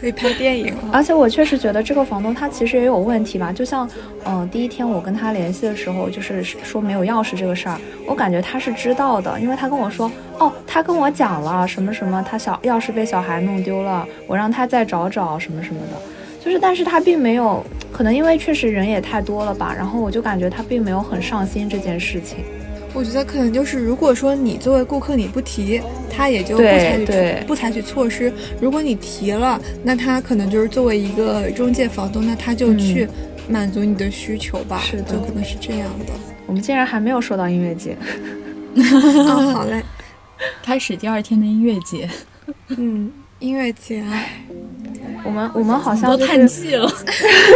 可以拍电影了。而且我确实觉得这个房东他其实也有问题吧，就像，嗯、第一天我跟他联系的时候，就是说没有钥匙这个事儿，我感觉他是知道的，因为他跟我说，哦，他跟我讲了什么什么，他小钥匙被小孩弄丢了，我让他再找找什么什么的，就是，但是他并没有，可能因为确实人也太多了吧，然后我就感觉他并没有很上心这件事情。我觉得可能就是，如果说你作为顾客你不提，他也就不采取不采取措施；如果你提了，那他可能就是作为一个中介房东，那他就去满足你的需求吧，是的。就可能是这样的。我们竟然还没有说到音乐节，*laughs* 啊，好嘞，*laughs* 开始第二天的音乐节，嗯，音乐节啊，我们我们好像都就是叹气了。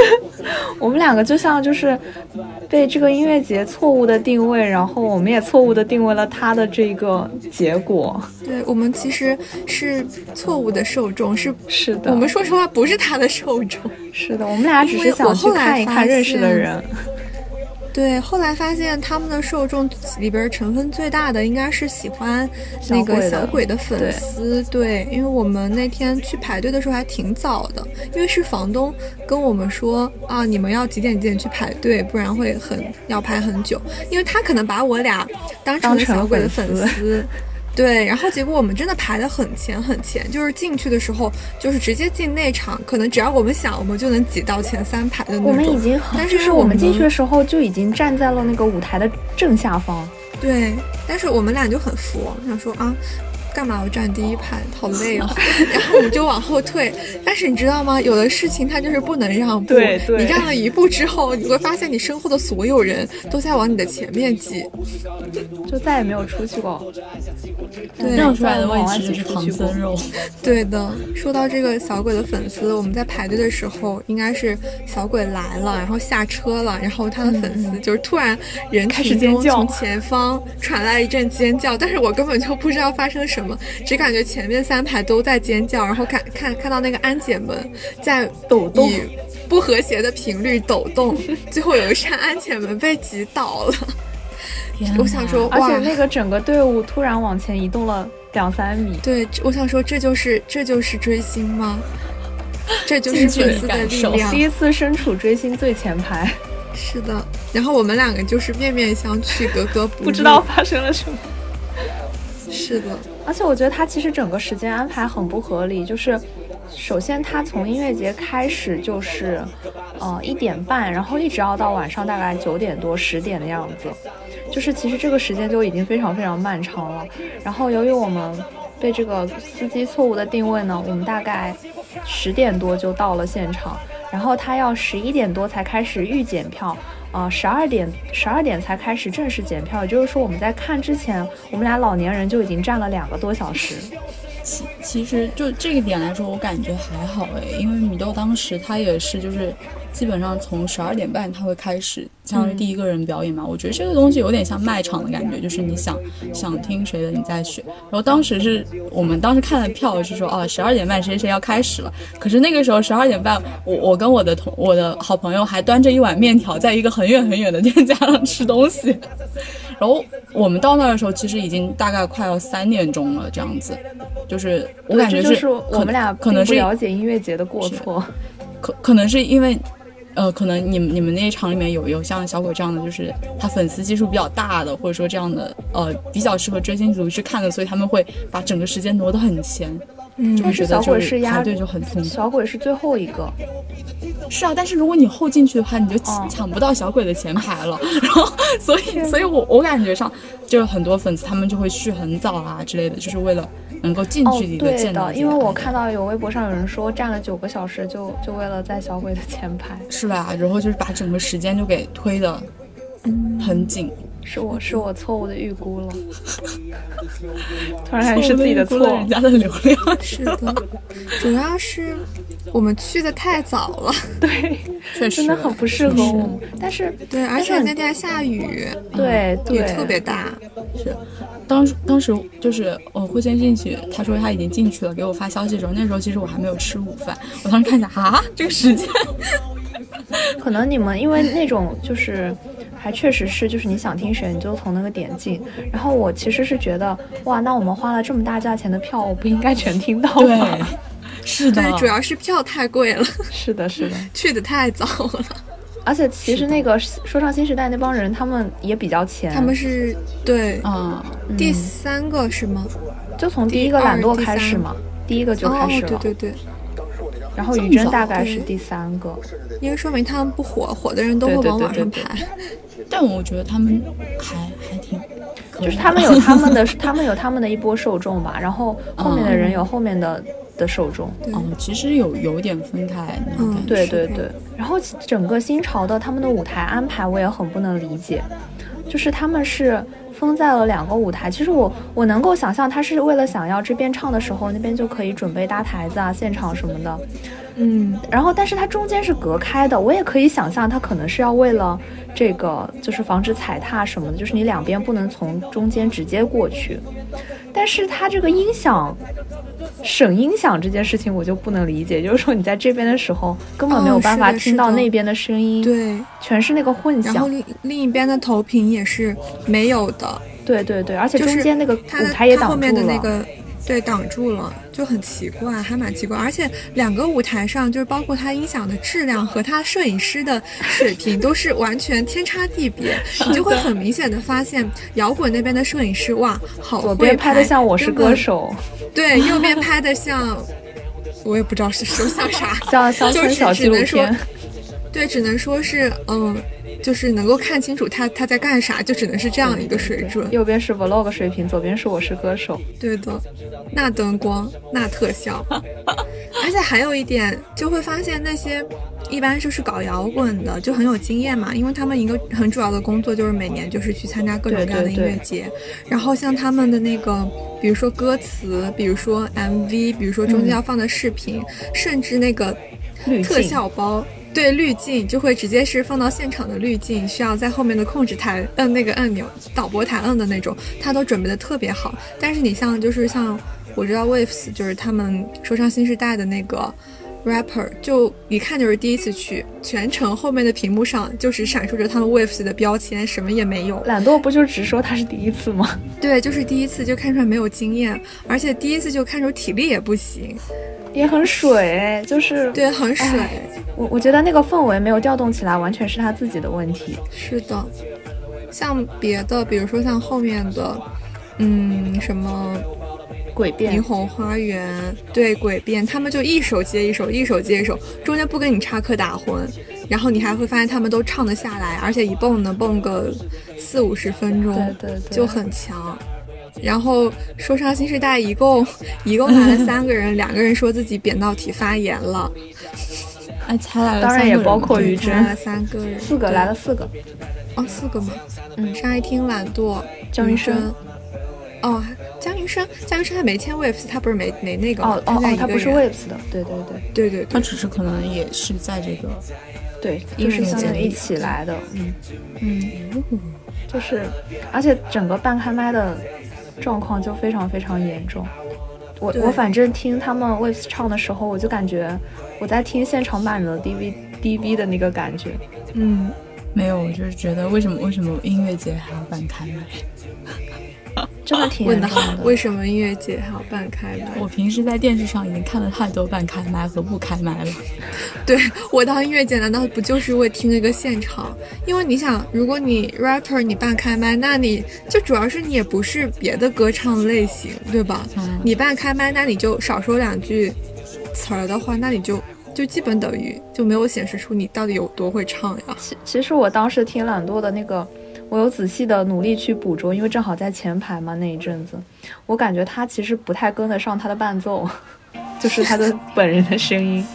*laughs* 我们两个就像就是被这个音乐节错误的定位，然后我们也错误的定位了它的这个结果。对我们其实是错误的受众，是是的，我们说实话不是他的受众。是的，我们俩只是想去看一看认识的人。对，后来发现他们的受众里边成分最大的应该是喜欢那个小鬼的粉丝。对，因为我们那天去排队的时候还挺早的，因为是房东跟我们说啊，你们要几点几点去排队，不然会很要排很久。因为他可能把我俩当成了小鬼的粉丝。对，然后结果我们真的排得很前很前，就是进去的时候就是直接进内场，可能只要我们想，我们就能挤到前三排的那种。我们已经，但是是我我们进去的时候就已经站在了那个舞台的正下方。对，但是我们俩就很佛，想说啊，干嘛要站第一排，好累啊，*laughs* 然后我们就往后退。但是你知道吗？有的事情它就是不能让步，对对你让了一步之后，你会发现你身后的所有人都在往你的前面挤。就再也没有出去过。对让出来的位往外挤置就是唐僧肉。*laughs* 对的，说到这个小鬼的粉丝，我们在排队的时候，应该是小鬼来了，然后下车了，然后他的粉丝就是突然人开始群尖叫中从前方传来一阵尖叫，但是我根本就不知道发生什么，只感觉前面三排都在尖叫，然后看看看到那个安检门在抖动不和谐的频率抖动，最后有一扇安检门被挤倒了。我想说，哇而且那个整个队伍突然往前移动了两三米。对，我想说，这就是这就是追星吗？这就是粉丝的力量第。一次身处追星最前排，是的，然后我们两个就是面面相觑，格格不入。不知道发生了什么。是的，而且我觉得他其实整个时间安排很不合理，就是首先他从音乐节开始就是，呃一点半，然后一直要到晚上大概九点多十点的样子，就是其实这个时间就已经非常非常漫长了。然后由于我们被这个司机错误的定位呢，我们大概十点多就到了现场，然后他要十一点多才开始预检票。啊，十二点十二点才开始正式检票，也就是说我们在看之前，我们俩老年人就已经站了两个多小时。其其实就这个点来说，我感觉还好诶，因为米豆当时他也是就是基本上从十二点半他会开始，相当于第一个人表演嘛。我觉得这个东西有点像卖场的感觉，就是你想想听谁的你再选。然后当时是我们当时看的票是说哦十二点半谁谁要开始了，可是那个时候十二点半，我我跟我的同我的好朋友还端着一碗面条在一个很远很远的店家上吃东西。然后我们到那儿的时候，其实已经大概快要三点钟了，这样子，就是我感觉是我们俩可能是不了解音乐节的过错。可可能是因为，呃，可能你们你们那一场里面有有像小鬼这样的，就是他粉丝基数比较大的，或者说这样的，呃，比较适合追星族去看的，所以他们会把整个时间挪得很前。嗯就是小就是鬼是压排队就很痛苦。小鬼是最后一个，是啊，但是如果你后进去的话，你就抢不到小鬼的前排了。然后，所以，所以我我感觉上，就是很多粉丝他们就会去很早啊之类的，就是为了能够近哦距离，的见到因为我看到有微博上有人说站了九个小时就就为了在小鬼的前排，*laughs* 是吧？然后就是把整个时间就给推的很紧，是我是我错误的预估了，*laughs* 突然还是自己的错人。家的流量。是的，主要是我们去的太早了，*laughs* 对，确实真的很不适合我们。但是对，而且那天还下雨，对对雨特别大。是，当时当时就是我会先进去，他说他已经进去了，给我发消息的时候，那时候其实我还没有吃午饭，我当时看一下啊，这个时间，*laughs* 可能你们因为那种就是。还确实是，就是你想听谁，你就从那个点进。然后我其实是觉得，哇，那我们花了这么大价钱的票，我不应该全听到对吗？，是的，对，主要是票太贵了，是的，是的。*laughs* 去的太早了。而且其实那个说唱新时代那帮人，他们也比较前，他们是对嗯，第三个是吗？就从第一个懒惰开始嘛，第一个就开始哦，了。对对对，然后雨珍大概是第三个。因为说明他们不火，火的人都会对对往网上排。但我觉得他们还还挺，就是他们有他们的，*laughs* 他们有他们的一波受众吧，然后后面的人嗯有后面的的受众。哦，其实有有点分开那种嗯感觉。对对对，然后整个新潮的他们的舞台安排我也很不能理解，就是他们是分在了两个舞台。其实我我能够想象，他是为了想要这边唱的时候，那边就可以准备搭台子啊、现场什么的。嗯，然后但是它中间是隔开的，我也可以想象，它可能是要为了这个，就是防止踩踏什么的，就是你两边不能从中间直接过去。但是它这个音响省音响这件事情，我就不能理解，就是说你在这边的时候根本没有哦办法听到那边的声音，对。全是那个混响。然后另另一边的投屏也是没有的，对对对，而且中间那个舞台也挡住它后面的那了。个对挡住了，就很奇怪，还蛮奇怪。而且两个舞台上，就是包括他音响的质量和他摄影师的水平都是完全天差地别，你就会很明显的发现，摇滚那边的摄影师哇，好左会边拍的像《我是歌手对，右边拍的像，我也不知道是说像啥，》，像乡就是村小纪录片。对，只能说是嗯，就是能够看清楚他他在干啥，就只能是这样一个水准。右边是 vlog 水平，左边是我是歌手。对的，那灯光，那特效，*laughs* 而且还有一点，就会发现那些一般就是搞摇滚的就很有经验嘛，因为他们一个很主要的工作就是每年就是去参加各种各样的音乐节，然后像他们的那个，比如说歌词，比如说 MV，比如说中间要放的视频，甚至那个特效包。对滤镜就会直接是放到现场的滤镜，需要在后面的控制台摁那个按钮，导播台摁的那种，他都准备的特别好。但是你像就是像我知道 Waves 就是他们说唱新时代的那个 rapper，就一看就是第一次去，全程后面的屏幕上就是闪烁着他们 Waves 的标签，什么也没有。懒惰不就只说他是第一次吗？对，就是第一次就看出来没有经验，而且第一次就看出体力也不行，也很水，就是对，很水。我我觉得那个氛围没有调动起来，完全是他自己的问题。是的，像别的，比如说像后面的，嗯，什么诡辩霓虹花园，对，诡辩，他们就一首接一首，一首接一首，中间不跟你插科打诨，然后你还会发现他们都唱得下来，而且一蹦能蹦个四五十分钟，对对对就很强。然后说唱新时代一共一共来了三个人，两个人说自己扁桃体发炎了，哎，才来了当然也三个人包括于真来了三个人，四个来了四个，哦，四个吗？嗯沙一汀、懒惰、江云生真。哦，江云生，江云生他没签 Waves，他不是没没那个哦哦哦，他不是 Waves 的，对对对对对对，他只是可能也是在这个对，就是相当于一起来的，嗯，嗯，就是，而且整个半开麦的状况就非常非常严重。我我反正听他们 Waves 唱的时候，我就感觉我在听现场版的 DV DV 的那个感觉。嗯，没有，我就是觉得为什么为什么音乐节还要办开麦？*laughs* 真的挺问的严重好，为什么音乐节还要半开麦？我平时在电视上已经看了太多半开麦和不开麦了。*laughs* 对我当音乐节难道不就是为听一个现场？因为你想，如果你 rapper 你半开麦，那你就主要是你也不是别的歌唱类型，对吧？嗯你半开麦，那你就少说两句词儿的话，那你就就基本等于就没有显示出你到底有多会唱呀。其其实我当时听懒惰的那个我有仔细的努力去捕捉，因为正好在前排嘛那一阵子，我感觉他其实不太跟得上他的伴奏，*laughs* 就是他的 *laughs* 本人的声音。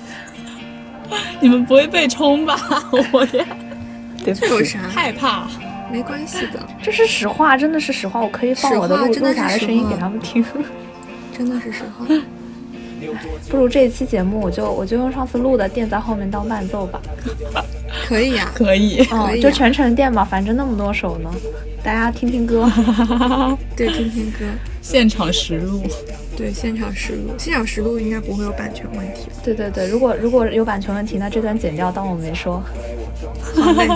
你们不会被冲吧？我也 *laughs* 对不起，有啥？害怕。没关系的，这是实话，真的是实话，我可以放我的录录下的声音给他们听。真的是实话。不如这一期节目，我就我就用上次录的垫在后面当伴奏吧。可以呀、可以，嗯，可以啊就全程垫吧，反正那么多首呢，大家听听歌。*laughs* 对，听听歌，现场实录。对，现场实录，现场实录应该不会有版权问题。对对对，如果如果有版权问题，那这段剪掉，当我没说。好嘞，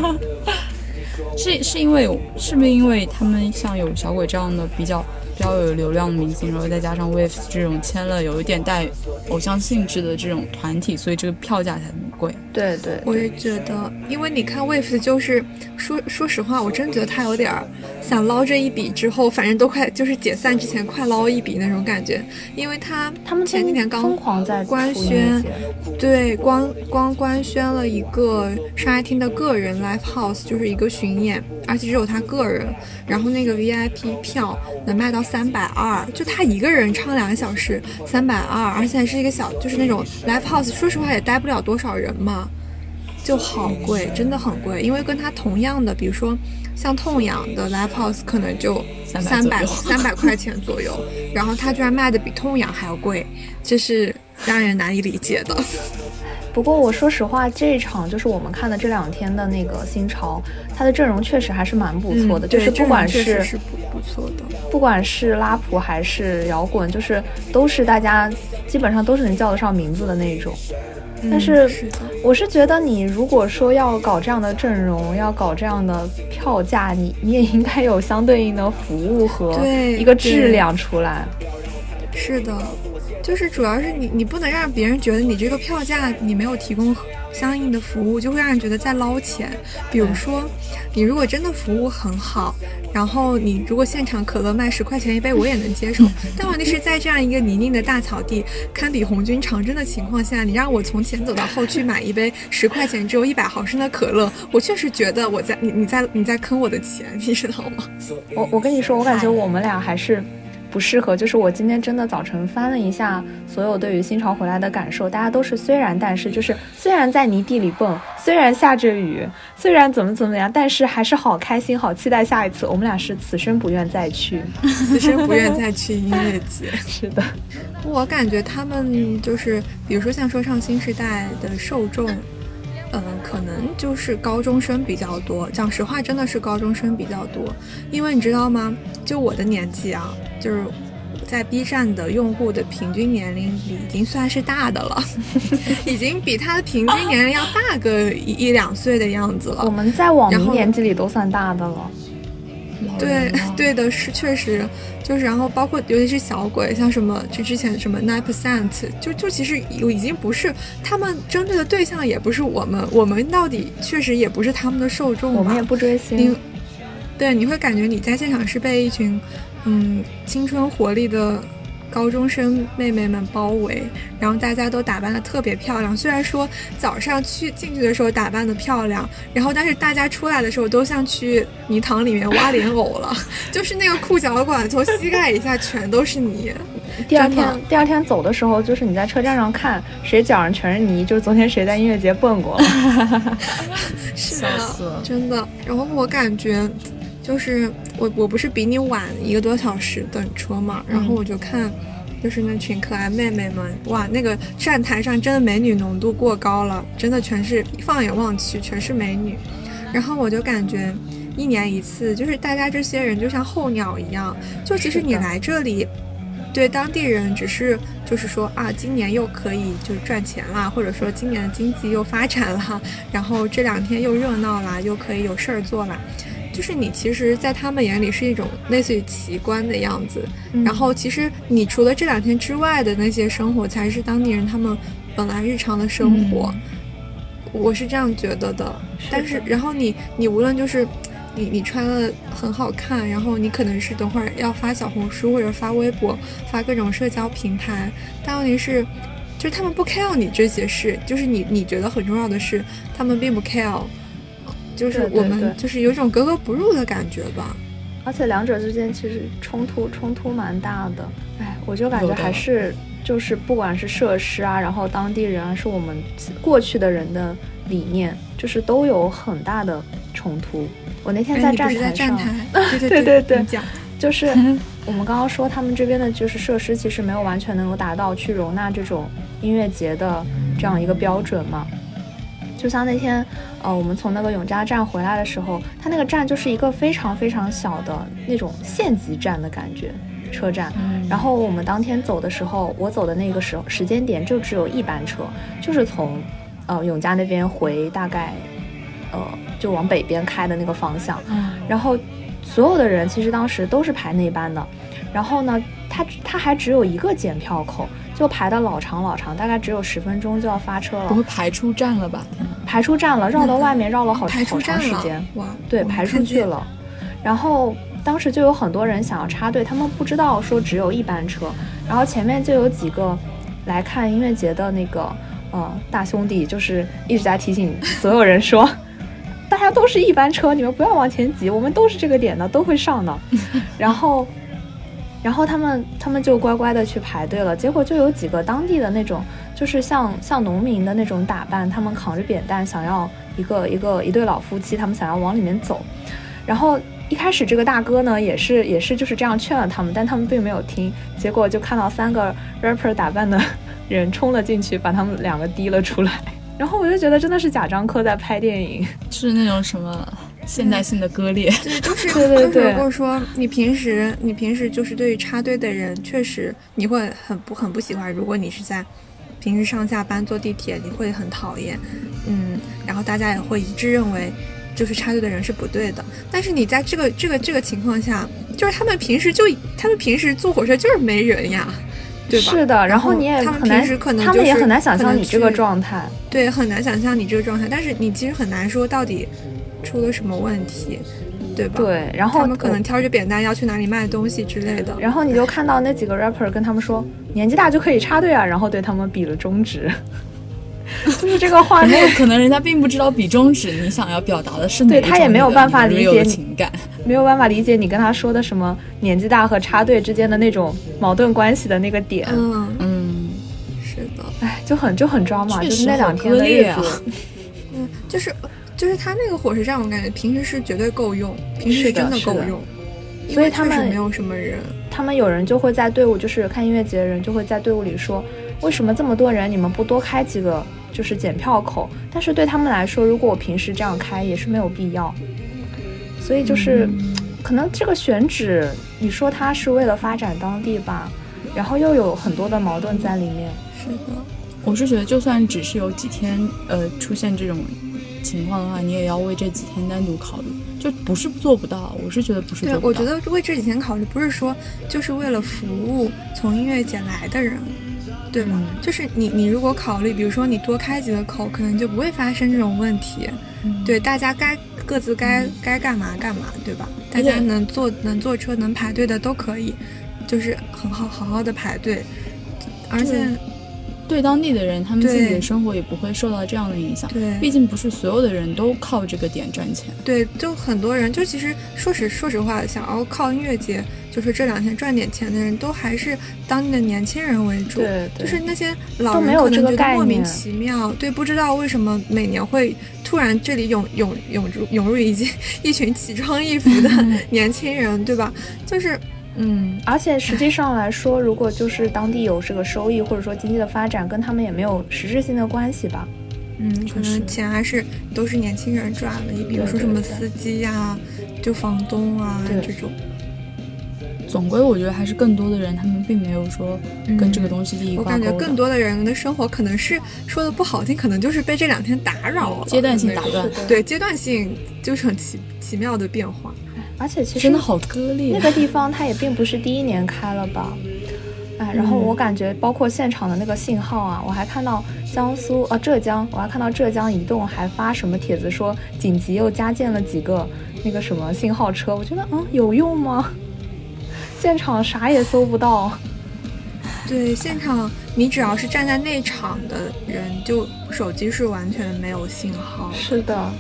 *laughs* 是是因为是不是因为他们像有小鬼这样的比较比较有流量的明星，然后再加上 Waves 这种签了有一点带偶像性质的这种团体，所以这个票价才那么贵。对对，我也觉得，因为你看 Waves 就是说说实话，我真觉得他有点想捞这一笔之后，反正都快就是解散之前快捞一笔那种感觉，因为他他们前几天刚疯狂在官宣，对，光光官宣了一个上海厅的个人 live house，就是一个巡演，而且只有他个人，然后那个 VIP 票能卖到三百二，就他一个人唱两个小时，三百二，而且还是一个小，就是那种 live house，说实话也待不了多少人嘛，就好贵，真的很贵，因为跟他同样的，比如说像痛痒的 live house 可能就三百三百块钱左右，然后他居然卖的比痛痒还要贵，这是让人难以理解的。不过我说实话，这一场就是我们看的这两天的那个新潮，它的阵容确实还是蛮不错的，嗯就是不管是是不不错的。不管是拉普还是摇滚，就是都是大家基本上都是能叫得上名字的那种。但是嗯是我是觉得，你如果说要搞这样的阵容，要搞这样的票价，你你也应该有相对应的服务和一个质量出来。是的，就是主要是你你不能让别人觉得你这个票价你没有提供相应的服务，就会让人觉得在捞钱。比如说，你如果真的服务很好，然后你如果现场可乐卖十块钱一杯，我也能接受。*laughs* 但问题是在这样一个泥泞的大草地，堪比红军长征的情况下，你让我从前走到后去买一杯十块钱只有一百毫升的可乐，我确实觉得我在你你在你在坑我的钱，你知道吗？我我跟你说，我感觉我们俩还是不适合。就是我今天真的早晨翻了一下所有对于新潮回来的感受，大家都是虽然但是，就是虽然在泥地里蹦，虽然下着雨，虽然怎么怎么样，但是还是好开心，好期待下一次。我们俩是此生不愿再去。此生不愿再去音乐节。*laughs* 是的，我感觉他们就是，比如说像说唱新时代的受众，嗯、可能就是高中生比较多。讲实话，真的是高中生比较多，因为你知道吗？就我的年纪啊，就是。在 B 站的用户的平均年龄里已经算是大的了，*laughs* 已经比他的平均年龄要大个一一两岁的样子了。我们在网民年纪里都算大的了。对对的，是确实就是，然后包括尤其是小鬼，像什么就之前什么 nine percent，就就其实有已经不是他们针对的对象，也不是我们，我们到底确实也不是他们的受众。我们也不追你星，对，你会感觉你在现场是被一群嗯青春活力的高中生妹妹们包围，然后大家都打扮的特别漂亮。虽然说早上去进去的时候打扮的漂亮，然后但是大家出来的时候都像去泥塘里面挖莲藕了，*laughs* 就是那个裤脚管从膝盖以下全都是泥。第二天第二天走的时候，就是你在车站上看谁脚上全是泥，就是昨天谁在音乐节蹦过。*laughs* 是笑死了的，真的。然后我感觉，就是我我不是比你晚一个多小时等车嘛，然后我就看，就是那群可爱妹妹们，哇，那个站台上真的美女浓度过高了，真的全是放眼望去全是美女。然后我就感觉，一年一次，就是大家这些人就像候鸟一样，就其实你来这里。对当地人只是就是说啊，今年又可以就是赚钱啦，或者说今年的经济又发展了，然后这两天又热闹啦，又可以有事儿做啦。就是你其实，在他们眼里是一种类似于奇观的样子，嗯然后其实你除了这两天之外的那些生活，才是当地人他们本来日常的生活。我是这样觉得的。但是，然后你你无论就是你你穿的很好看，然后你可能是等会儿要发小红书或者发微博，发各种社交平台，但问题是。就是他们不 care 你这些事，就是你你觉得很重要的事，他们并不 care。就是我们就是有种格格不入的感觉吧。而且两者之间其实冲突冲突蛮大的。哎，我就感觉还是就是不管是设施啊，然后当地人啊，是我们过去的人的理念，就是都有很大的冲突。我那天在站台上，站台，*laughs* 对对对对对你讲，就是我们刚刚说他们这边的就是设施其实没有完全能够达到去容纳这种音乐节的这样一个标准嘛。就像那天，呃，我们从那个永嘉站回来的时候，它那个站就是一个非常非常小的那种县级站的感觉，车站。然后我们当天走的时候，我走的那个时候时间点就只有一班车，就是从呃永嘉那边回大概呃就往北边开的那个方向。然后所有的人其实当时都是排那班的，然后呢，他他还只有一个检票口，就排的老长老长，大概只有十分钟就要发车了，不会排出站了吧？排出站了，绕到外面绕了好排出好长时间，哇！对，排出。去了。然后当时就有很多人想要插队，他们不知道说只有一班车，然后前面就有几个来看音乐节的那个呃大兄弟，就是一直在提醒所有人说。*laughs* 大家都是一班车，你们不要往前挤，我们都是这个点的，都会上的。然后，然后他们他们就乖乖的去排队了。结果就有几个当地的那种，就是像像农民的那种打扮，他们扛着扁担，想要一个一个一对老夫妻，他们想要往里面走。然后一开始这个大哥呢，也是也是就是这样劝了他们，但他们并没有听。结果就看到三个 rapper 打扮的人冲了进去，把他们两个提了出来。然后我就觉得真的是贾樟柯在拍电影。是那种什么现代性的割裂。对，就是 *laughs* 对对就是对如果说你平时你平时就是对于插队的人，确实你会很不很不喜欢。如果你是在平时上下班坐地铁，你会很讨厌，嗯，然后大家也会一致认为就是插队的人是不对的。但是你在这个这个这个情况下，就是他们平时就他们平时坐火车就是没人呀。*laughs* 对吧？是的，然然后你也他们很难平时可能、就是、他们也很难想可能象你这个状态。对，很难想象你这个状态，但是你其实很难说到底出了什么问题，对吧？对，然后他们可能挑着扁担要去哪里卖东西之类的。然后你就看到那几个 rapper 跟他们说，年纪大就可以插队啊，然后对他们比了中指，*laughs* 就是这个画可面可能人家并不知道比中指你想要表达的是哪对他也没有办法理解情感。没有办法理解你跟他说的什么年纪大和插队之间的那种矛盾关系的那个点，嗯，嗯，是的，哎，就很就很抓马，就是那两天的日子，*laughs* 嗯，就是就是他那个火车站，我感觉平时是绝对够用，平时是真的够用，因所以他们没有什么人。他们有人就会在队伍，就是看音乐节的人就会在队伍里说，为什么这么多人，你们不多开几个就是检票口？但是对他们来说，如果我平时这样开也是没有必要。所以就是，可能这个选址，你说它是为了发展当地吧，然后又有很多的矛盾在里面。是的，我是觉得，就算只是有几天，呃，出现这种情况的话，你也要为这几天单独考虑，就不是做不到。我是觉得不是对做，不到。我觉得为这几天考虑，不是说就是为了服务从音乐节来的人，对吗？嗯就是你你如果考虑，比如说你多开几个口，可能就不会发生这种问题。嗯对，大家该各自该、该干嘛干嘛，对吧？大家能坐能坐车能排队的都可以，就是很好好好的排队，而且对当地的人，他们自己的生活也不会受到这样的影响。对毕竟不是所有的人都靠这个点赚钱。对，就很多人，就其实说实说实话，想要靠音乐节，就是这两天赚点钱的人，都还是当地的年轻人为主。对对就是那些老人可能觉得莫名其妙，对，不知道为什么每年会突然这里涌涌涌入涌入一一 *laughs* 一群奇装异服的 *laughs* 年轻人，对吧？就是嗯，而且实际上来说，如果就是当地有这个收益，或者说经济的发展，跟他们也没有实质性的关系吧。嗯，可能钱还是都是年轻人赚的，你比如说什么司机呀、就房东啊这种。总归我觉得还是更多的人，他们并没有说跟这个东西利益我挂钩的。感觉更多的人的生活可能是说的不好听，可能就是被这两天打扰了，阶段性打断对阶段性就是很奇奇妙的变化。而且其实真的好割裂。那个地方它也并不是第一年开了吧？哎，然后我感觉包括现场的那个信号啊，我还看到江苏啊浙江，我还看到浙江移动还发什么帖子说紧急又加建了几个那个什么信号车，我觉得嗯有用吗？*laughs* 现场啥也搜不到。对，现场你只要是站在内场的人，就手机是完全没有信号。是的，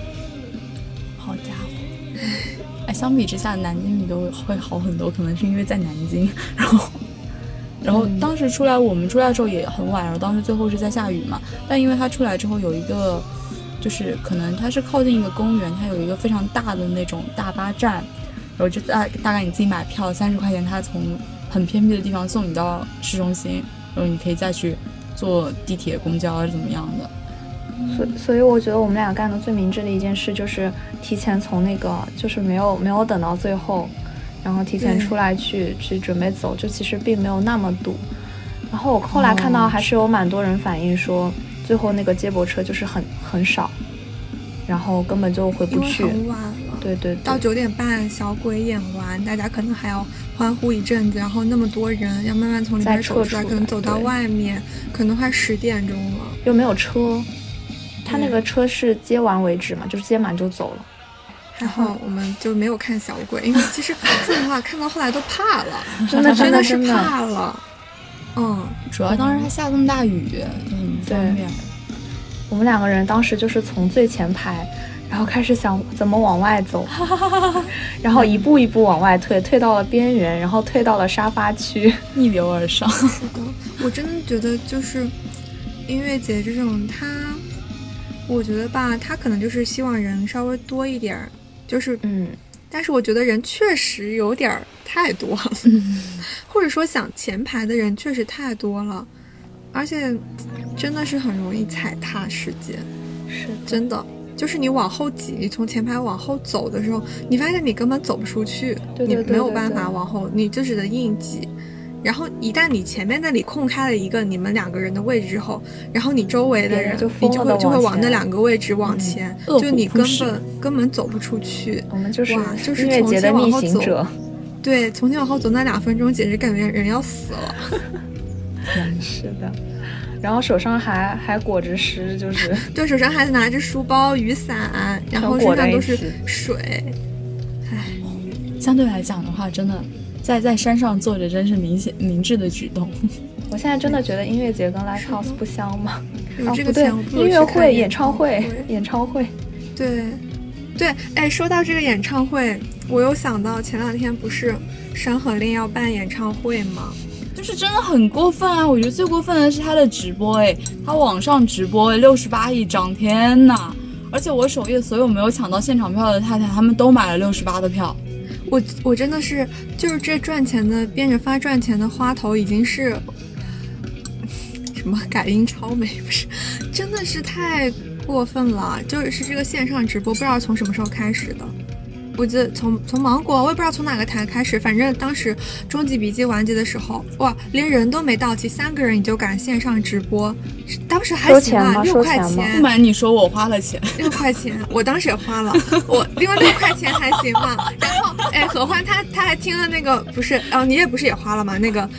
相比之下，南京你都会好很多，可能是因为在南京，然后，然后当时出来，我们出来的时候也很晚，然后当时最后是在下雨嘛，但因为它出来之后有一个，就是可能它是靠近一个公园，它有一个非常大的那种大巴站，然后就大大概你自己买票三十块钱，它从很偏僻的地方送你到市中心，然后你可以再去坐地铁、公交怎么样的。所所以我觉得我们俩干的最明智的一件事就是提前从那个就是没有没有等到最后，然后提前出来去去准备走，就其实并没有那么堵。然后我后来看到还是有蛮多人反映说，最后那个接驳车就是很很少，然后根本就回不去。很晚了。对对对，到九点半小鬼演完，大家可能还要欢呼一阵子，然后那么多人要慢慢从里面撤出来可能走到外面，可能快十点钟了。又没有车，他那个车是接完为止嘛，就是接满就走了。还好我们就没有看小鬼，因为其实说实话，看到后来都怕了，*laughs* 真的真的是怕了。嗯，主要当时还下这么大雨，就很不方便。我们两个人当时就是从最前排，然后开始想怎么往外走，*laughs* 然后一步一步往外退，退到了边缘，然后退到了沙发区，逆流而上。是的，我真的觉得就是音乐节这种，它，我觉得吧，他可能就是希望人稍微多一点儿，就是嗯，但是我觉得人确实有点儿太多了，*laughs* 或者说想前排的人确实太多了，而且真的是很容易踩踏时间，是真的。就是你往后挤，你从前排往后走的时候，你发现你根本走不出去，对对对你没有办法往后，你就只能硬挤。然后一旦你前面那里空开了一个你们两个人的位置之后，然后你周围的人你就会就会往那两个位置往前，恶就你根本根本走不出去。我们就是哇就是从节的逆前往后走行者，对，从前往后走那两分钟，简直感觉人要死了。*laughs* 是的，然后手上还还裹着湿，就是对手上还拿着书包、雨伞，然后身上都是水。唉。相对来讲的话，真的在在山上坐着真是明显明智的举动。我现在真的觉得音乐节跟 live house 不香吗？有这个哦不对钱音乐会、演演唱会会、演唱会，对，对，哎，说到这个演唱会，我又想到前两天不是山河令要办演唱会吗？就是真的很过分啊！我觉得最过分的是他的直播，哎，他网上直播六十八亿张，天呐！而且我首页所有没有抢到现场票的太太，他们都买了六十八的票。我我真的是，就是这赚钱的变着法赚钱的花头，已经是 *laughs* 什么改音超美，不是，真的是太过分了。就是这个线上直播，不知道从什么时候开始的。我记得从从芒果，我也不知道从哪个台开始，反正当时终极笔记完结的时候，哇，连人都没到齐，三个人你就敢线上直播，当时还行啊，六块钱不。瞒你说，我花了钱。六块钱，我当时也花了，我另外六块钱还行嘛。然后，哎，何欢他他还听了那个不是，哦，你也不是也花了吗？那个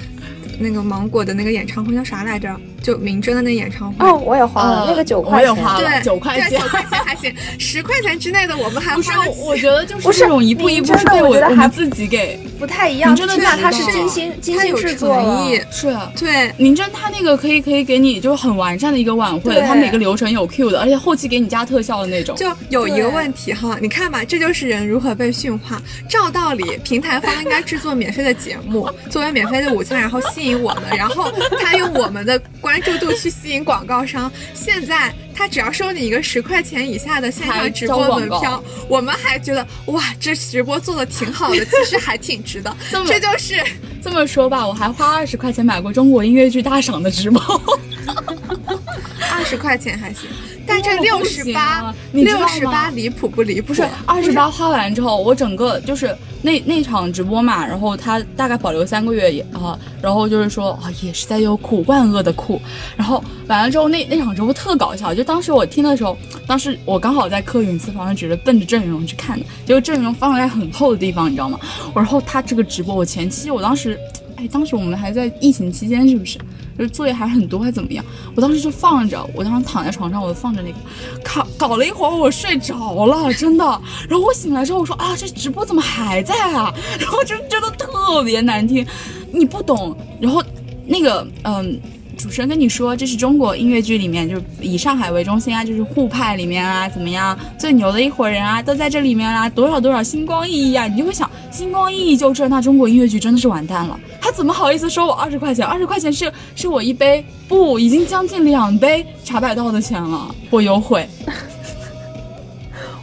那个芒果的那个演唱会叫啥来着？就明侦的那演唱会。哦，我也花了、呃那个九块钱，我也花了对，九块钱对，九块钱还行，十块钱之内的我们还不是我觉得就是不是这种一步一步是被我我觉得还我们自己给不太一样。你真的起码它是精心精心制作了诚意，是啊。对，明真他那个可以可以给你就是很完善的一个晚会，对他每个流程有 Q 的，而且后期给你加特效的那种。就有一个问题哈，你看吧，这就是人如何被驯化。照道理，平台方应该制作免费的节目，作为免费的午餐，然后吸引我们，然后他用我们的关注度去吸引广告商。现在他只要收你一个十块钱以下的线还上直播门票，我们还觉得哇，这直播做的挺好的，其实还挺值的。这这就是这么说吧，我还花二十块钱买过中国音乐剧大赏的直播。*laughs* *laughs* 二十块钱还行，但这哦六十八六十八离谱不离谱？不是二十八花完之后，我整个就是那那场直播嘛，然后他大概保留三个月也啊，然后就是说啊也是在优酷万恶的酷，然后完了之后那那场直播特搞笑，就当时我听的时候，当时我刚好在客云私房上，只是奔着郑云龙去看的，结果郑云龙放在很厚的地方，你知道吗？然后他这个直播，我前期我当时。哎，当时我们还在疫情期间，是不是？就是作业还很多，还怎么样？我当时就放着，我当时躺在床上，我就放着那个，搞搞了一会儿，我睡着了，真的。然后我醒来之后，我说啊，这直播怎么还在啊？*laughs* 然后就真的特别难听，你不懂。然后那个嗯。主持人跟你说这是中国音乐剧里面就是以上海为中心啊，就是沪派里面啊怎么样最牛的一伙人啊都在这里面啦，多少多少星光熠熠啊，你就会想星光熠熠就这，那中国音乐剧真的是完蛋了。他怎么好意思收我二十块钱？二十块钱是是我一杯不已经将近两杯茶百道的钱了，我有悔。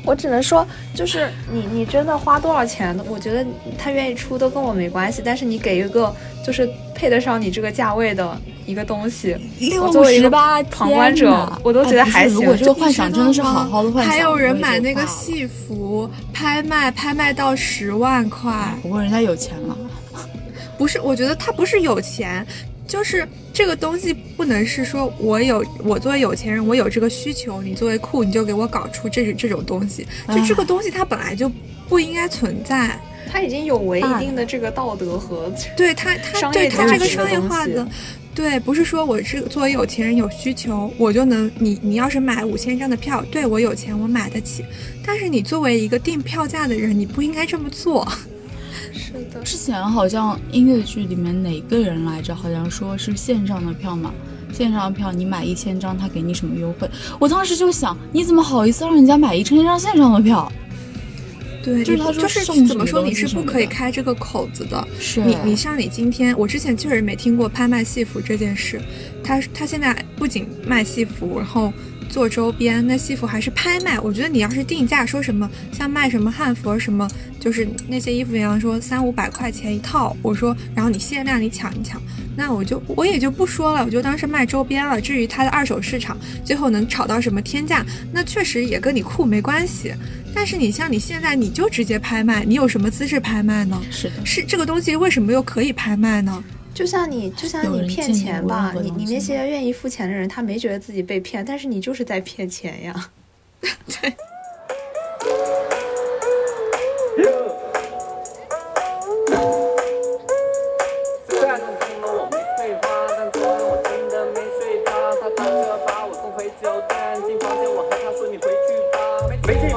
我只能说，就是你你真的花多少钱，我觉得他愿意出都跟我没关系。但是你给一个就是配得上你这个价位的一个东西，我作为一个旁观者，我都觉得还行。哎如果这个幻想真的是好好的幻想，还有人买那个戏服拍卖，拍卖到十万块。不过人家有钱了，不是，我觉得他不是有钱，就是这个东西不能是说我有我作为有钱人，我有这个需求，你作为酷你就给我搞出这这种东西，就这个东西它本来就不应该存在。它已经有违一定的这个道德和对它 *laughs* 它对业价值他这个商业化的，对，不是说我是作为有钱人有需求，我就能你你要是买五千张的票，对我有钱我买得起，但是你作为一个定票价的人，你不应该这么做。是的，之前好像音乐剧里面哪个人来着？好像说是线上的票嘛，线上的票你买一千张，他给你什么优惠？我当时就想，你怎么好意思让人家买一千张线上的票？对，就是他说就是送什么怎么说，你是不可以开这个口子的。是你你像你今天，我之前确实没听过拍卖戏服这件事。他他现在不仅卖戏服，然后做周边，那西服还是拍卖。我觉得你要是定价说什么像卖什么汉服什么，就是那些衣服一样说三五百块钱一套，我说然后你限量你抢一抢，那我就我也就不说了，我就当是卖周边了。至于它的二手市场最后能炒到什么天价，那确实也跟你酷没关系。但是你像你现在你就直接拍卖，你有什么资质拍卖呢？是的，是这个东西为什么又可以拍卖呢？就像你就像你骗钱吧你你那些愿意付钱的人，他没觉得自己被骗，但是你就是在骗钱呀。*laughs* 虽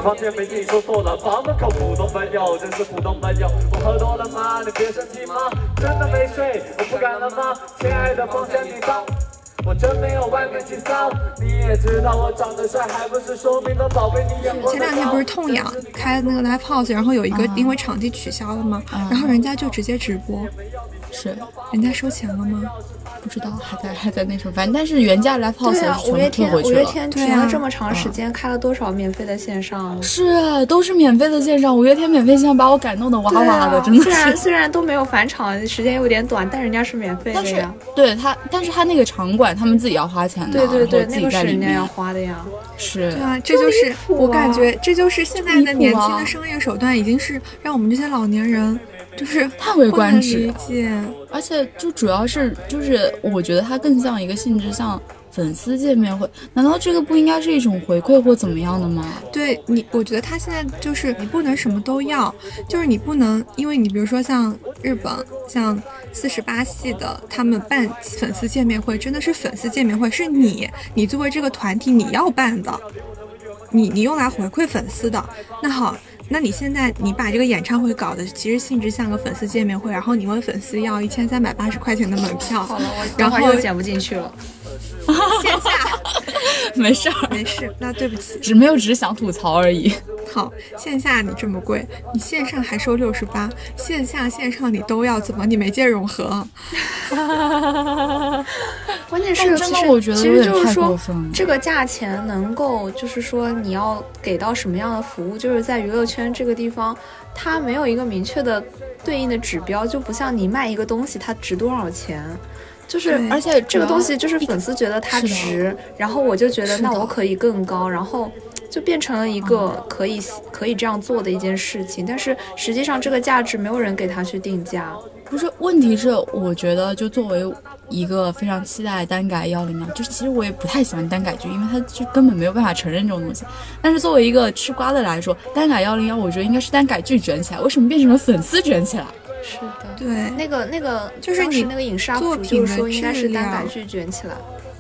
说错了，房门口普通朋友，真是普通朋友。我喝多了吗？你别生气吗？真的没睡，我不敢了吗？亲爱的，放下你吧。我真没有外面你也知道我长得帅，还不是说明了宝贝你眼光前两天不是痛痒开那个 live house，然后有一个啊因为场地取消了吗？啊然后人家就直接直播，是人家收钱了吗？不知道还在还在那什么，反正但是原价 live 对 house 啊，是全部退五月天回去了。五月天对啊停了这么长时间，开了多少免费的线上？是，都是免费的线上，五月天免费线上把我感动的哇哇的，啊真的虽然。虽然都没有返场，时间有点短，但人家是免费但是的呀。对他，但是他那个场馆他们自己要花钱的，对对对，自那个己在里面是人家要花的呀。是对啊，这就是我感觉这就是现在的年轻啊的商业手段，已经是让我们这些老年人就是叹为观止理解。而且就主要是就是我觉得它更像一个性质，像粉丝见面会，难道这个不应该是一种回馈或怎么样的吗？对你，我觉得他现在就是你不能什么都要，就是你不能，因为你比如说像日本，像四十八系的，他们办粉丝见面会，真的是粉丝见面会，是你，你作为这个团体你要办的，你你用来回馈粉丝的。那好，那你现在你把这个演唱会搞得其实性质像个粉丝见面会，然后你问粉丝要一千三百八十块钱的门票，然后又剪不进去了。*laughs* 线下 *laughs* 没事儿，没事，那对不起。只没有只是想吐槽而已。好，线下你这么贵，你线上还收六十八，线下线上你都要，怎么你没见融合？*laughs* 关键是，但真的其实我觉得其有点太实就是说过分了，这个价钱能够，就是说你要给到什么样的服务，就是在娱乐圈这个地方，它没有一个明确的对应的指标，就不像你卖一个东西它值多少钱。就是，而且这个东西就是粉丝觉得它值，然后我就觉得那我可以更高，然后就变成了一个可以可以这样做的一件事情。但是实际上这个价值没有人给他去定价。不是，问题是我觉得就作为一个非常期待单改幺零幺，就是其实我也不太喜欢单改剧，因为他就根本没有办法承认这种东西。但是作为一个吃瓜的来说，单改幺零幺，我觉得应该是单改剧卷起来，为什么变成了粉丝卷起来？是的，对，那个那个就是你那个影视作主品说应该是单改量剧卷起来。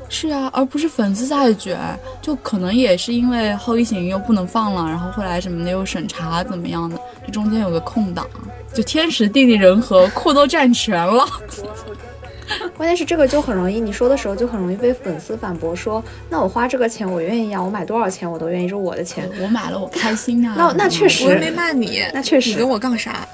是啊，而不是粉丝在卷，就可能也是因为后疫情又不能放了，然后后来什么的又审查怎么样的，这中间有个空档，就天时地利人和，库都占全了。*laughs* 关键是这个就很容易，你说的时候就很容易被粉丝反驳说，那我花这个钱我愿意啊，我买多少钱我都愿意，这是我的钱。我买了我开心啊。那那确实，我又没骂你，那确实，你跟我杠啥？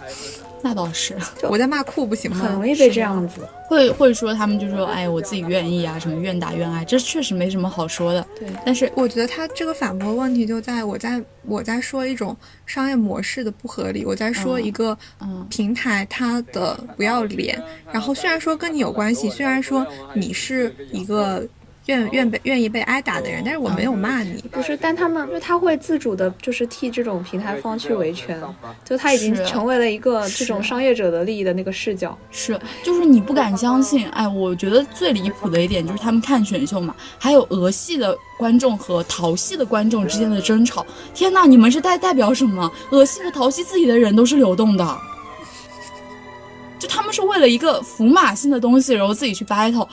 那倒是，我在骂酷不行吗？很容易被这样子，会会说他们就说，哎，我自己愿意啊，什么愿打愿挨，这确实没什么好说的。对，但是我觉得他这个反驳问题就在我在我在说一种商业模式的不合理，我在说一个平台它的不要脸。然后虽然说跟你有关系，虽然说你是一个。愿愿被愿意被挨打的人，但是我没有骂你，不是，但他们就他会自主的，就是替这种平台方去维权，就他已经成为了一个这种商业者的利益的那个视角，是，就是你不敢相信，哎，我觉得最离谱的一点就是他们看选秀嘛，还有俄系的观众和淘系的观众之间的争吵，天呐，你们是代代表什么？俄系和淘系自己的人都是流动的，就他们是为了一个符码性的东西，然后自己去 battle。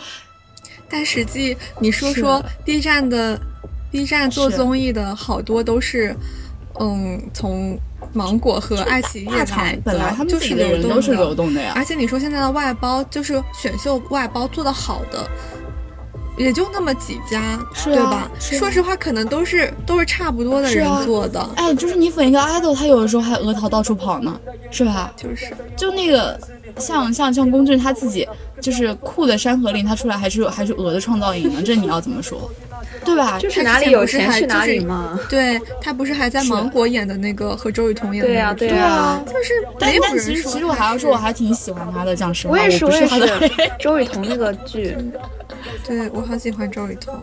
但实际你说说 B 站的，B 站做综艺的好多都是，嗯，从芒果和爱奇艺来的，他们就是的人都是流动的呀。而且你说现在的外包，就是选秀外包做的好的，也就那么几家，对吧？说实话，可能都是都是差不多的人做的。哎，就是你粉一个 idol，他有的时候还额头到处跑呢，是吧？就是，就那个。像像像龚俊他自己就是酷的《山河令》，他出来还是还是鹅的创造营呢，这你要怎么说，对吧？就是哪里有钱去哪里嘛。对他不是还在芒果演的那个和周雨彤演的？对呀对啊，就是。但但其实其实我还要说，我还挺喜欢他的，讲实话。我也是，我也是。*laughs* 周雨彤那个剧，*laughs* 对我好喜欢周雨彤。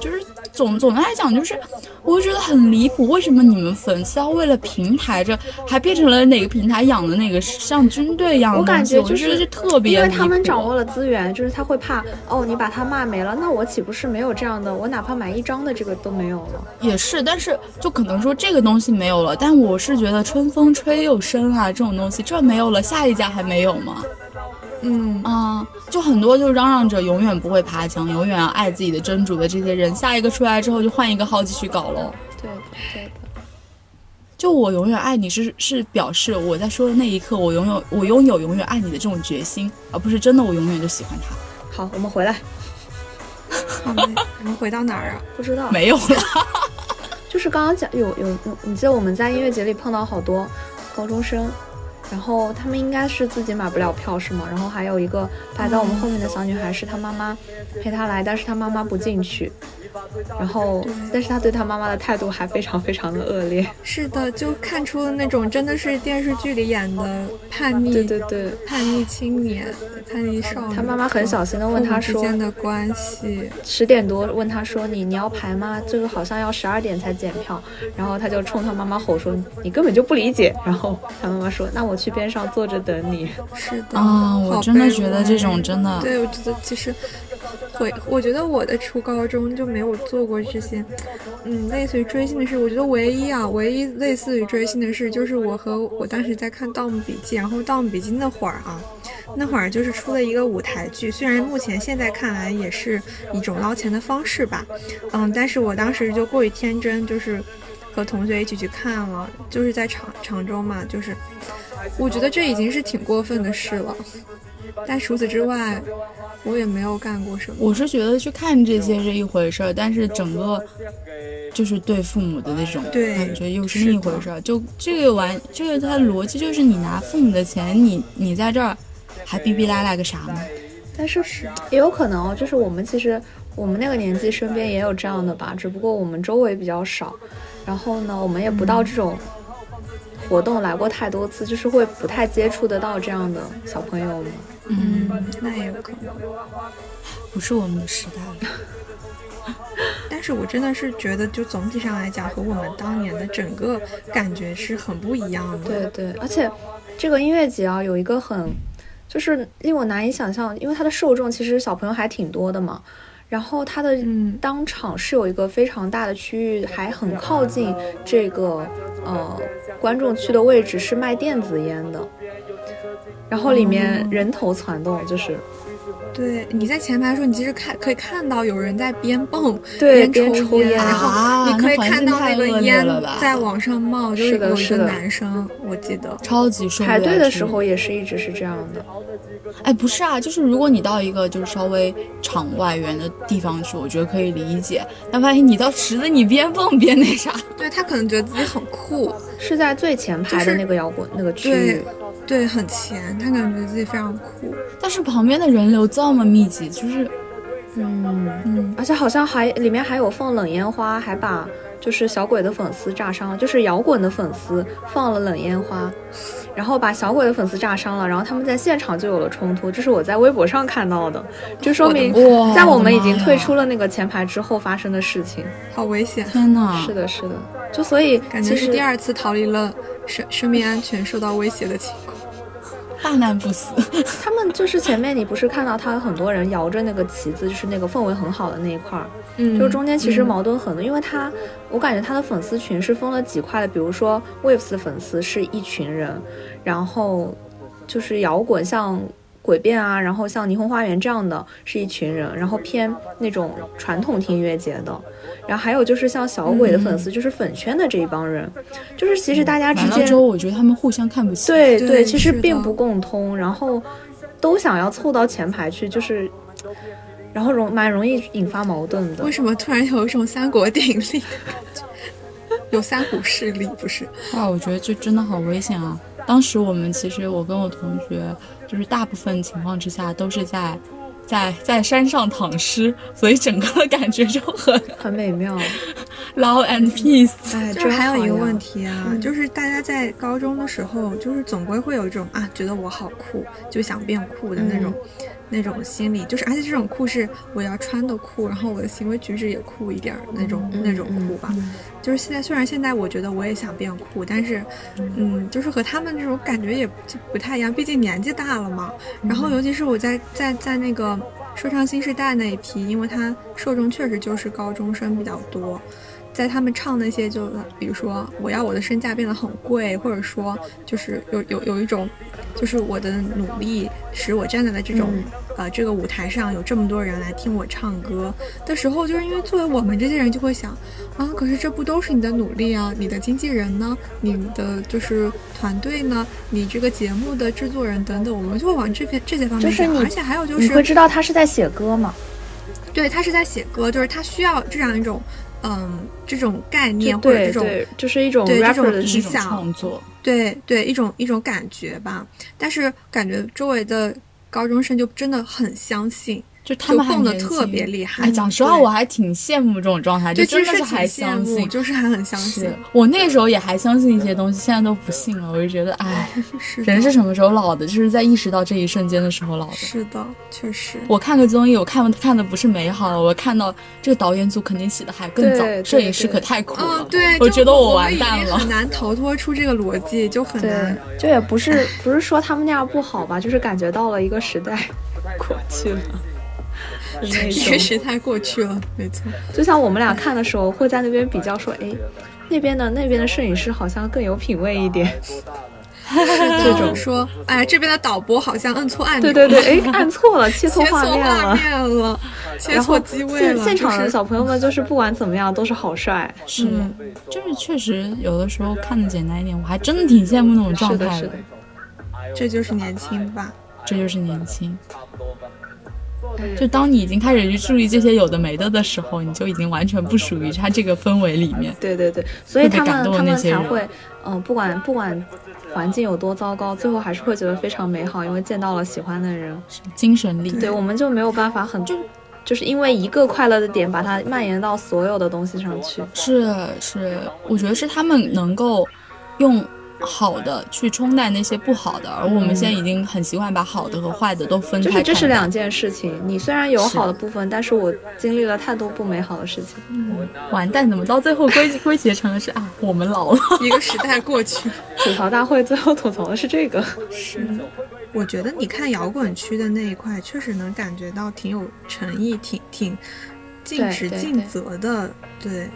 就是总总的来讲，就是我会觉得很离谱，为什么你们粉丝要为了平台这还变成了哪个平台养的那个像军队一样的东西？我感觉就是特别，因为他们掌握了资源，就是他会怕哦，你把他骂没了，那我岂不是没有这样的？我哪怕买一张的这个都没有了。也是，但是就可能说这个东西没有了，但我是觉得春风吹又生啊，这种东西这没有了，下一家还没有吗？嗯啊，就很多就嚷嚷着永远不会爬墙，永远要爱自己的真主的这些人，下一个出来之后就换一个号继续搞喽。对对的。就我永远爱你是是表示我在说的那一刻，我拥有我拥有永远爱你的这种决心，而不是真的我永远就喜欢他。好，我们回来。我们回到哪儿啊？不知道。没有了。就是刚刚讲有有有，你记得我们在音乐节里碰到好多高中生。然后他们应该是自己买不了票是吗？然后还有一个排在我们后面的小女孩是她妈妈陪她来，但是她妈妈不进去。然后，但是他对他妈妈的态度还非常非常的恶劣。是的，就看出了那种真的是电视剧里演的叛逆，对对对，叛逆青年、叛逆少女。他妈妈很小心的问他说：“之间的关系。”十点多问他说：“你你要排吗？这个好像要十二点才检票。”然后他就冲他妈妈吼说：“你根本就不理解。”然后他妈妈说：“那我去边上坐着等你。”是的啊，我真的觉得这种真的，对我觉得其实。会，我觉得我的初高中就没有我做过这些，嗯，类似于追星的事。我觉得唯一啊，唯一类似于追星的事，就是我和我当时在看《盗墓笔记》，然后《盗墓笔记》那会儿啊，那会儿就是出了一个舞台剧，虽然目前现在看来也是一种捞钱的方式吧，嗯，但是我当时就过于天真，就是和同学一起去看了，就是在常常州嘛，就是我觉得这已经是挺过分的事了，但除此之外。我也没有干过什么。我是觉得去看这些是一回事儿，但是整个就是对父母的那种感觉又是另一回事儿。就这个玩，这个它的逻辑就是你拿父母的钱，你你在这儿还逼逼赖赖个啥呢？但是也有可能，就是我们其实我们那个年纪身边也有这样的吧，只不过我们周围比较少。然后呢，我们也不到这种活动来过太多次，就是会不太接触得到这样的小朋友们。嗯，那也有可能，不是我们的时代了。*laughs* 但是我真的是觉得，就总体上来讲，和我们当年的整个感觉是很不一样的。对对，而且这个音乐节啊，有一个很，就是令我难以想象，因为它的受众其实小朋友还挺多的嘛。然后它的当场是有一个非常大的区域，还很靠近这个呃观众区的位置，是卖电子烟的。然后里面人头攒动，就是对，你在前排的时候，你其实看可以看到有人在边蹦对边边抽烟然啊后你可以看到那个烟在往上冒，就是有一个男生，我记得。超级受不了排队的这个时候也是一直是这样的。哎，不是啊，就是如果你到一个就是稍微场外缘的地方去，我觉得可以理解。但万一你到池子，你边蹦边那啥，对他可能觉得自己很酷，是在最前排的那个摇滚那个区域对，对，很前，他感觉自己非常酷。但是旁边的人流这么密集，就是嗯嗯，而且好像还里面还有放冷烟花，还把就是小鬼的粉丝炸伤了，就是摇滚的粉丝放了冷烟花，然后把小鬼的粉丝炸伤了，然后他们在现场就有了冲突，这是我在微博上看到的，就说明在我们已经退出了那个前排之后发生的事情。好危险！天呐，是的，是的，就所以感觉是其实第二次逃离了生生命安全受到威胁的情况。大难不死。他们就是前面你不是看到他有很多人摇着那个旗子，就是那个氛围很好的那一块儿，嗯就是中间其实嗯矛盾很多，因为他我感觉他的粉丝群是分了几块的，比如说 Waves 的粉丝是一群人，然后就是摇滚像。诡辩啊，然后像霓虹花园这样的是一群人，然后偏那种传统听音乐节的，然后还有就是像小鬼的粉丝，就是粉圈的这一帮人，就是其实大家之间我觉得他们互相看不起。对对对，其实并不共通，然后都想要凑到前排去，就是，然后容蛮容易引发矛盾的为。什么突然有一种三国鼎立的感觉？*laughs* 有三股势力不是？哇，我觉得这真的好危险啊！当时我们其实我跟我同学，就是大部分情况之下都是在在在山上躺尸，所以整个的感觉就很 *laughs* 很美妙，love and peace。哎，就还有一个问题，啊，嗯就是大家在高中的时候，就是总归会有一种啊，觉得我好酷，就想变酷的那种、那种心理，就是而且这种酷是我要穿的酷，然后我的行为举止也酷一点儿那种、那种酷吧。就是现在虽然现在我觉得我也想变酷，但是嗯，就是和他们这种感觉也就不太一样，毕竟年纪大了嘛。然后尤其是我在在在那个说唱新时代那一批，因为他受众确实就是高中生比较多。在他们唱那些就，比如说我要我的身价变得很贵，或者说就是有有有一种，就是我的努力使我站在了这种、呃这个舞台上，有这么多人来听我唱歌的时候，就是因为作为我们这些人就会想啊，可是这不都是你的努力啊？你的经纪人呢？你的就是团队呢？你这个节目的制作人等等，我们就会往这边这些方面想，就是，而且还有就是你是会知道他是在写歌嘛？对他是在写歌，就是他需要这样一种。嗯，这种概念或者这种就是一种对这种的理想创作，对对，一种一种感觉吧。但是感觉周围的高中生就真的很相信，就他们还蹦的特别厉害。哎，讲实话，我还挺羡慕这种状态，就真的是还，相信。就是还很相信。我那个时候也还相信一些东西，现在都不信了。我就觉得，哎，*laughs* 是人是什么时候老的？就是在意识到这一瞬间的时候老的。是的，确实。我看个综艺，我看看的不是美好，我看到这个导演组肯定起的还更早摄影师可太苦了。嗯，对，我觉得我完蛋了很。难逃脱出这个逻辑，就很难。，就也不是不是说他们那样不好吧，就是感觉到了一个时代 *laughs* 过去了。是那一个种时代过去了，没错。就像我们俩看的时候，会在那边比较说，哎，那边的那边的摄影师好像更有品味一点。*laughs* 这种说，哎，这边的导播好像摁错按钮了，对对对，哎，按错了，切错切错画面画了。面了，切然后错机位了。现现场的小朋友们就是不管怎么样都是好帅，是，嗯就是确实有的时候看的简单一点，我还真的挺羡慕那种状是的，态是的。这就是年轻吧。这就是年轻。就当你已经开始去注意这些有的没的的时候，你就已经完全不属于他这个氛围里面。*laughs* 对对对，所以他们他们才会，嗯、不管不管环境有多糟糕，最后还是会觉得非常美好，因为见到了喜欢的人。精神力。对，我们就没有办法很就就是因为一个快乐的点，把它蔓延到所有的东西上去。是是，我觉得是他们能够用好的去冲淡那些不好的，而我们现在已经很习惯把好的和坏的都分就是开。这是两件事情，你虽然有好的部分，但是我经历了太多不美好的事情。嗯完蛋，怎么到最后归 *laughs* 归结成了是啊，我们老了。一个时代过去，*laughs* 吐槽大会最后吐槽的是这个，是，我觉得你看摇滚区的那一块，确实能感觉到挺有诚意，挺挺尽职尽对对对。责的，对。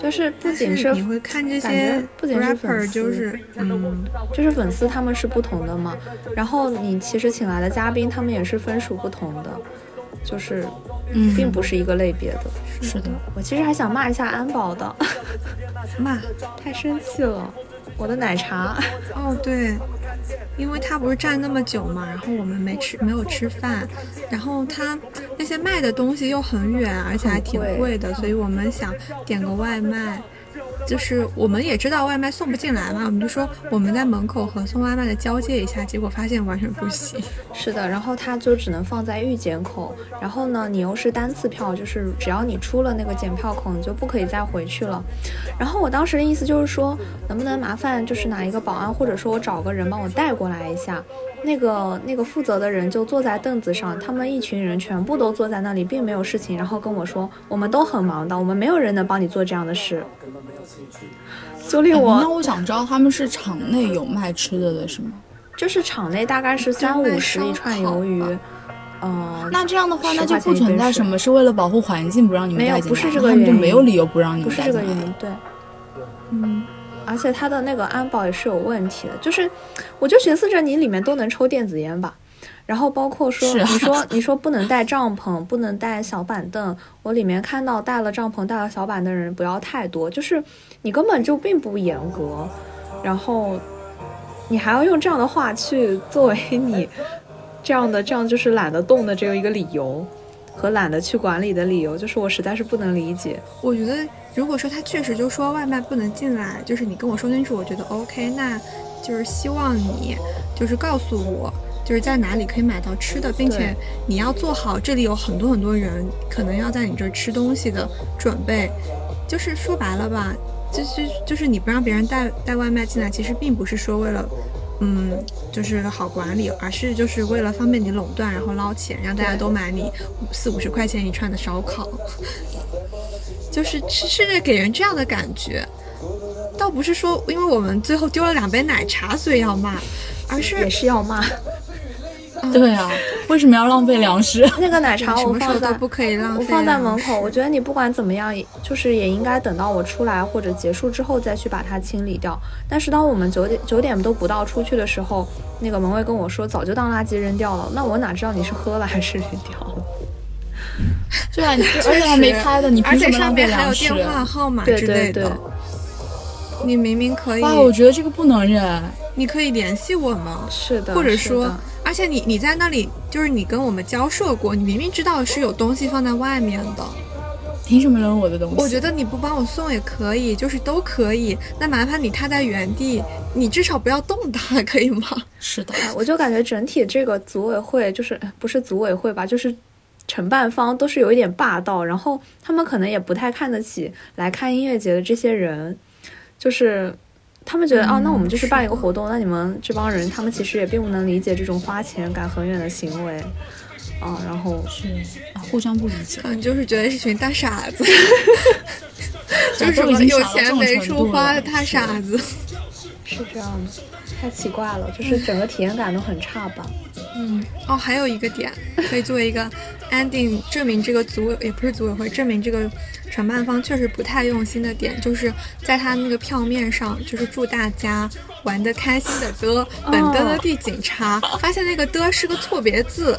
就是不仅是你会看这些不仅是粉丝就是嗯，就是粉丝他们是不同的嘛，然后你其实请来的嘉宾他们也是分属不同的，就是嗯。并不是一个类别的。是的，我其实还想骂一下安保的，骂。*laughs* 太生气了，我的奶茶。哦对，因为他不是站那么久嘛，然后我们没吃没有吃饭，然后他那些卖的东西又很远，而且还挺贵的，所以我们想点个外卖。就是我们也知道外卖送不进来嘛，我们就说我们在门口和送外卖的交接一下，结果发现完全不行。*laughs* 是的，然后它就只能放在预检口，然后呢，你又是单次票，就是只要你出了那个检票口，你就不可以再回去了。然后我当时的意思就是说，能不能麻烦就是哪一个保安，或者说我找个人帮我带过来一下。那个那个负责的人就坐在凳子上，他们一群人全部都坐在那里，并没有事情，然后跟我说，我们都很忙的，我们没有人能帮你做这样的事。就令我、哎那我想知道他们是场内有卖吃的的是吗？就是场内大概是三五十一串鱿鱼，嗯、那这样的话，那就不存在什么是为了保护环境不让你们没有带进来，不是这那他们就个原因没有理由不让你们带进来。这个原因，对，嗯，而且它的那个安保也是有问题的，就是我就寻思着你里面都能抽电子烟吧，然后包括说、啊你说你说不能带帐篷，不能带小板凳，我里面看到带了帐篷、带了小板凳的人不要太多，就是你根本就并不严格，然后你还要用这样的话去作为你这样的这样就是懒得动的这个一个理由。和懒得去管理的理由，就是我实在是不能理解。我觉得，如果说他确实就说外卖不能进来，就是你跟我说清楚，我觉得 OK，那就是希望你就是告诉我，就是在哪里可以买到吃的，并且你要做好这里有很多很多人可能要在你这儿吃东西的准备。就是说白了吧，就是就是你不让别人带带外卖进来，其实并不是说为了。嗯，就是好管理，而是就是为了方便你垄断，然后捞钱，让大家都买你四五十块钱一串的烧烤。*laughs* 就是是是给人这样的感觉，倒不是说因为我们最后丢了两杯奶茶所以要骂，而是也是要骂。对啊，为什么要浪费粮食？那个奶茶我放在都不可以浪费我放在门口。我觉得你不管怎么样，就是也应该等到我出来或者结束之后再去把它清理掉。但是当我们九点九点都不到出去的时候，那个门卫跟我说早就当垃圾扔掉了。那我哪知道你是喝了还是扔掉了？*laughs* 对啊，你而且还没开的，你凭而且什么浪费上面还有粮食？电话号码对之类的。对对你明明可以，哇，我觉得这个不能忍。你可以联系我吗，是的，或者说而且你你在那里，就是你跟我们交涉过，你明明知道是有东西放在外面的，凭什么扔我的东西？我觉得你不帮我送也可以，就是都可以。那麻烦你他在原地，你至少不要动它，可以吗？是的，哎我就感觉整体这个组委会就是呃不是组委会吧，就是承办方都是有一点霸道，然后他们可能也不太看得起来看音乐节的这些人，就是他们觉得、啊，那我们就是办一个活动，那你们这帮人他们其实也并不能理解这种花钱赶很远的行为，啊，然后是啊互相不理解。可能就是觉得是群大傻子，*laughs* 就都是有钱没处花的大傻子。是这样的，太奇怪了，就是整个体验感都很差吧。嗯，哦，还有一个点可以作为一个 ending 证明这个组委也不是组委会，证明这个承办方确实不太用心的点，就是在他那个票面上，就是祝大家玩的开心的的，本的的地警察，发现那个的是个错别字。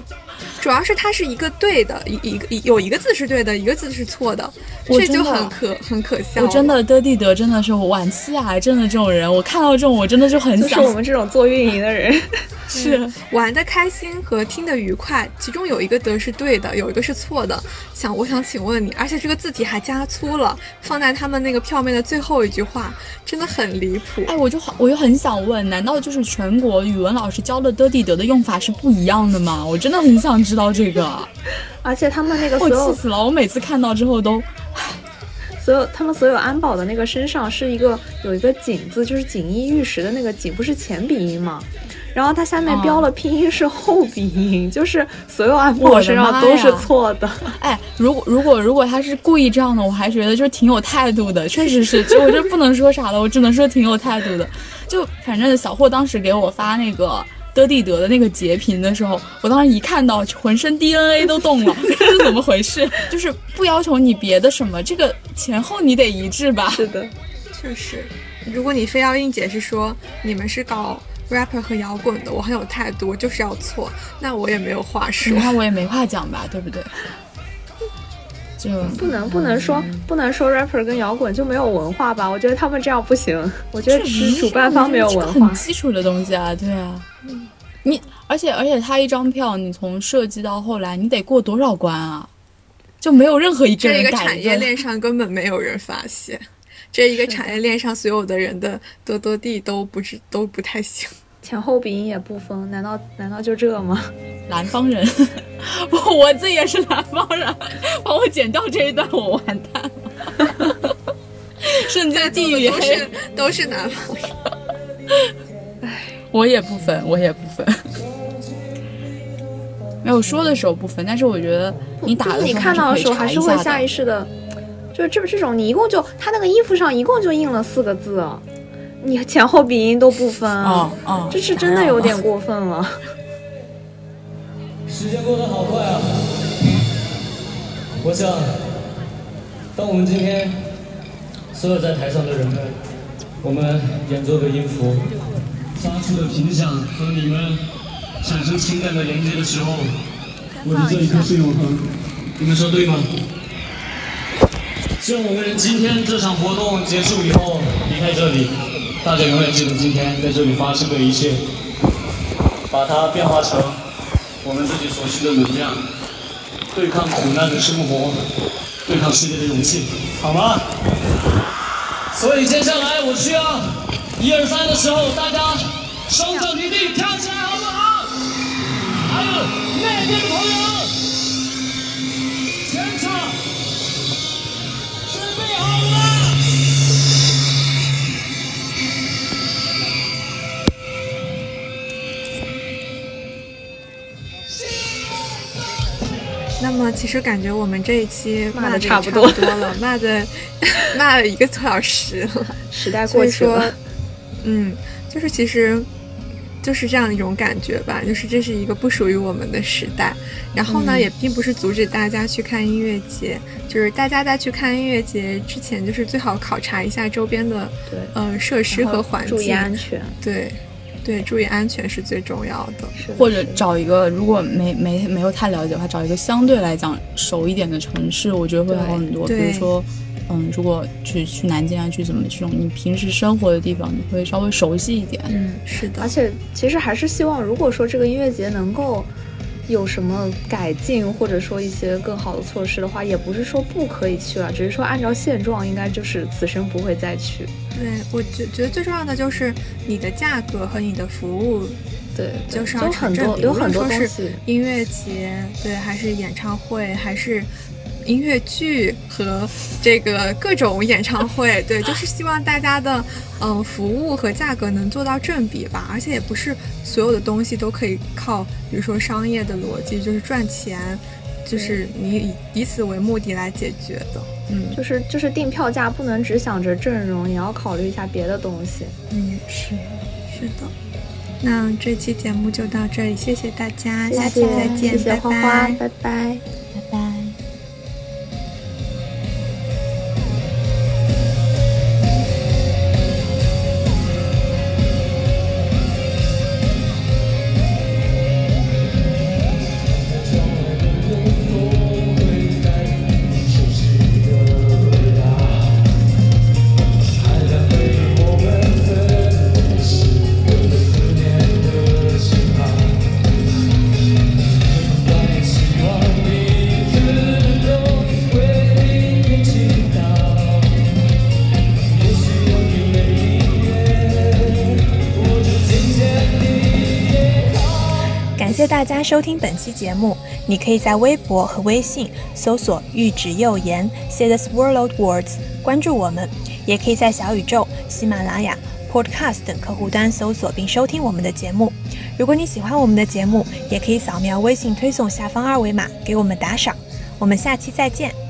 主要是它是一个对的，一一个有一个字是对的，一个字是错的，这就很可很可笑。我真的的地德真的是我晚期癌症的这种人，我看到这种我真的就很就是想我们这种做运营的人，是玩的开心和听的愉快，其中有一个德是对的，有一个是错的。想，我想请问你，而且这个字体还加粗了，放在他们那个票面的最后一句话，真的很离谱。哎，我就好，我就很想问，难道就是全国语文老师教的德地德的用法是不一样的吗？我真的很想知道这个，而且他们那个 *laughs* 我气死了！我每次看到之后都，*laughs* 所有他们所有安保的那个身上是一个有一个锦字，就是锦衣玉食的那个锦，不是前鼻音吗？然后它下面标了拼音是后鼻音，*laughs* 就是所有安保我身上都是错的。哎，如果如果如果他是故意这样的，我还觉得就挺有态度的，*laughs* 确实是，就我就不能说啥了，我只能说挺有态度的。就反正小霍当时给我发那个德蒂德的那个截屏的时候，我当时一看到，浑身 DNA 都动了，*laughs* 这是怎么回事？就是不要求你别的什么，这个前后你得一致吧？是的，确实，如果你非要硬解释说你们是搞 rapper 和摇滚的，我很有态度，我就是要错，那我也没有话说。你看我也没话讲吧，对不对？*laughs* 就不能不能说不能说 rapper 跟摇滚就没有文化吧？我觉得他们这样不行。我觉得只是主办方没有文化很。基础的东西啊，对啊。你而且而且他一张票，你从设计到后来，你得过多少关啊？就没有任何一个这一个产业链上根本没有人发现，这一个产业链上所有的人的多多地都不是都不太行。*laughs* 前后鼻音也不分，难道难道就这吗？*laughs* 南方人，我 *laughs* 我自己也是南方人，帮我剪掉这一段，我完蛋了。瞬间地域都是都是南方人。我也不分，我也不分。没有说的时候不分，但是我觉得你打的就是你时候看到的时候还是会。下意识的，就是这这种你一共就他那个衣服上一共就印了四个字，你前后鼻音都不分，哦哦这是真的有点过分了。时间过得好快啊！我想，当我们今天所有在台上的人们，我们演奏的音符发出的频响和你们产生情感的连接的时候，我的这一刻是永恒。你们说对吗？希望我们今天这场活动结束以后离开这里，大家永远记得今天在这里发生的一切，把它变化成我们自己所需的能量，对抗苦难的生活，对抗世界的勇气，好吗？所以接下来我需要一二三的时候，大家双脚离地跳起来，好不好？还有那边的朋友，全场那么其实感觉我们这一期骂的差不多。多了，*laughs* 骂的 *laughs* 骂了一个多小时了，*laughs* 时代过去了，，嗯，就是其实就是这样一种感觉吧，就是这是一个不属于我们的时代。然后呢，嗯。也并不是阻止大家去看音乐节，就是大家在去看音乐节之前，就是最好考察一下周边的对。呃设施和环境，注意安全。对对，注意安全是最重要的。是的或者找一个，如果没没没有太了解的话，找一个相对来讲熟一点的城市，我觉得会好很多。比对如说，嗯，如果去去南京啊，去怎么这种你平时生活的地方，你会稍微熟悉一点。嗯，是的而。且其实还是希望，如果说这个音乐节能够有什么改进，或者说一些更好的措施的话，也不是说不可以去了，只是说按照现状，应该就是此生不会再去。对，我觉觉得最重要的就是你的价格和你的服务，对，就是就要成正比。很多有很多说是东西，音乐节，对，还是演唱会，还是音乐剧和这个各种演唱会，对，就是希望大家的嗯、呃服务和价格能做到正比吧。而且也不是所有的东西都可以靠，比如说商业的逻辑，就是赚钱，就是你以以此为目的来解决的。嗯就是就是定票价不能只想着阵容，也要考虑一下别的东西。嗯，是是的。那这期节目就到这里，谢谢大家，谢下期再见，谢谢花花，拜拜拜。拜大家收听本期节目。你可以在微博和微信搜索“玉指右言 ”，Say this world words，关注我们；也可以在小宇宙、喜马拉雅、Podcast 等客户端搜索并收听我们的节目。如果你喜欢我们的节目，也可以扫描微信推送下方二维码给我们打赏。我们下期再见。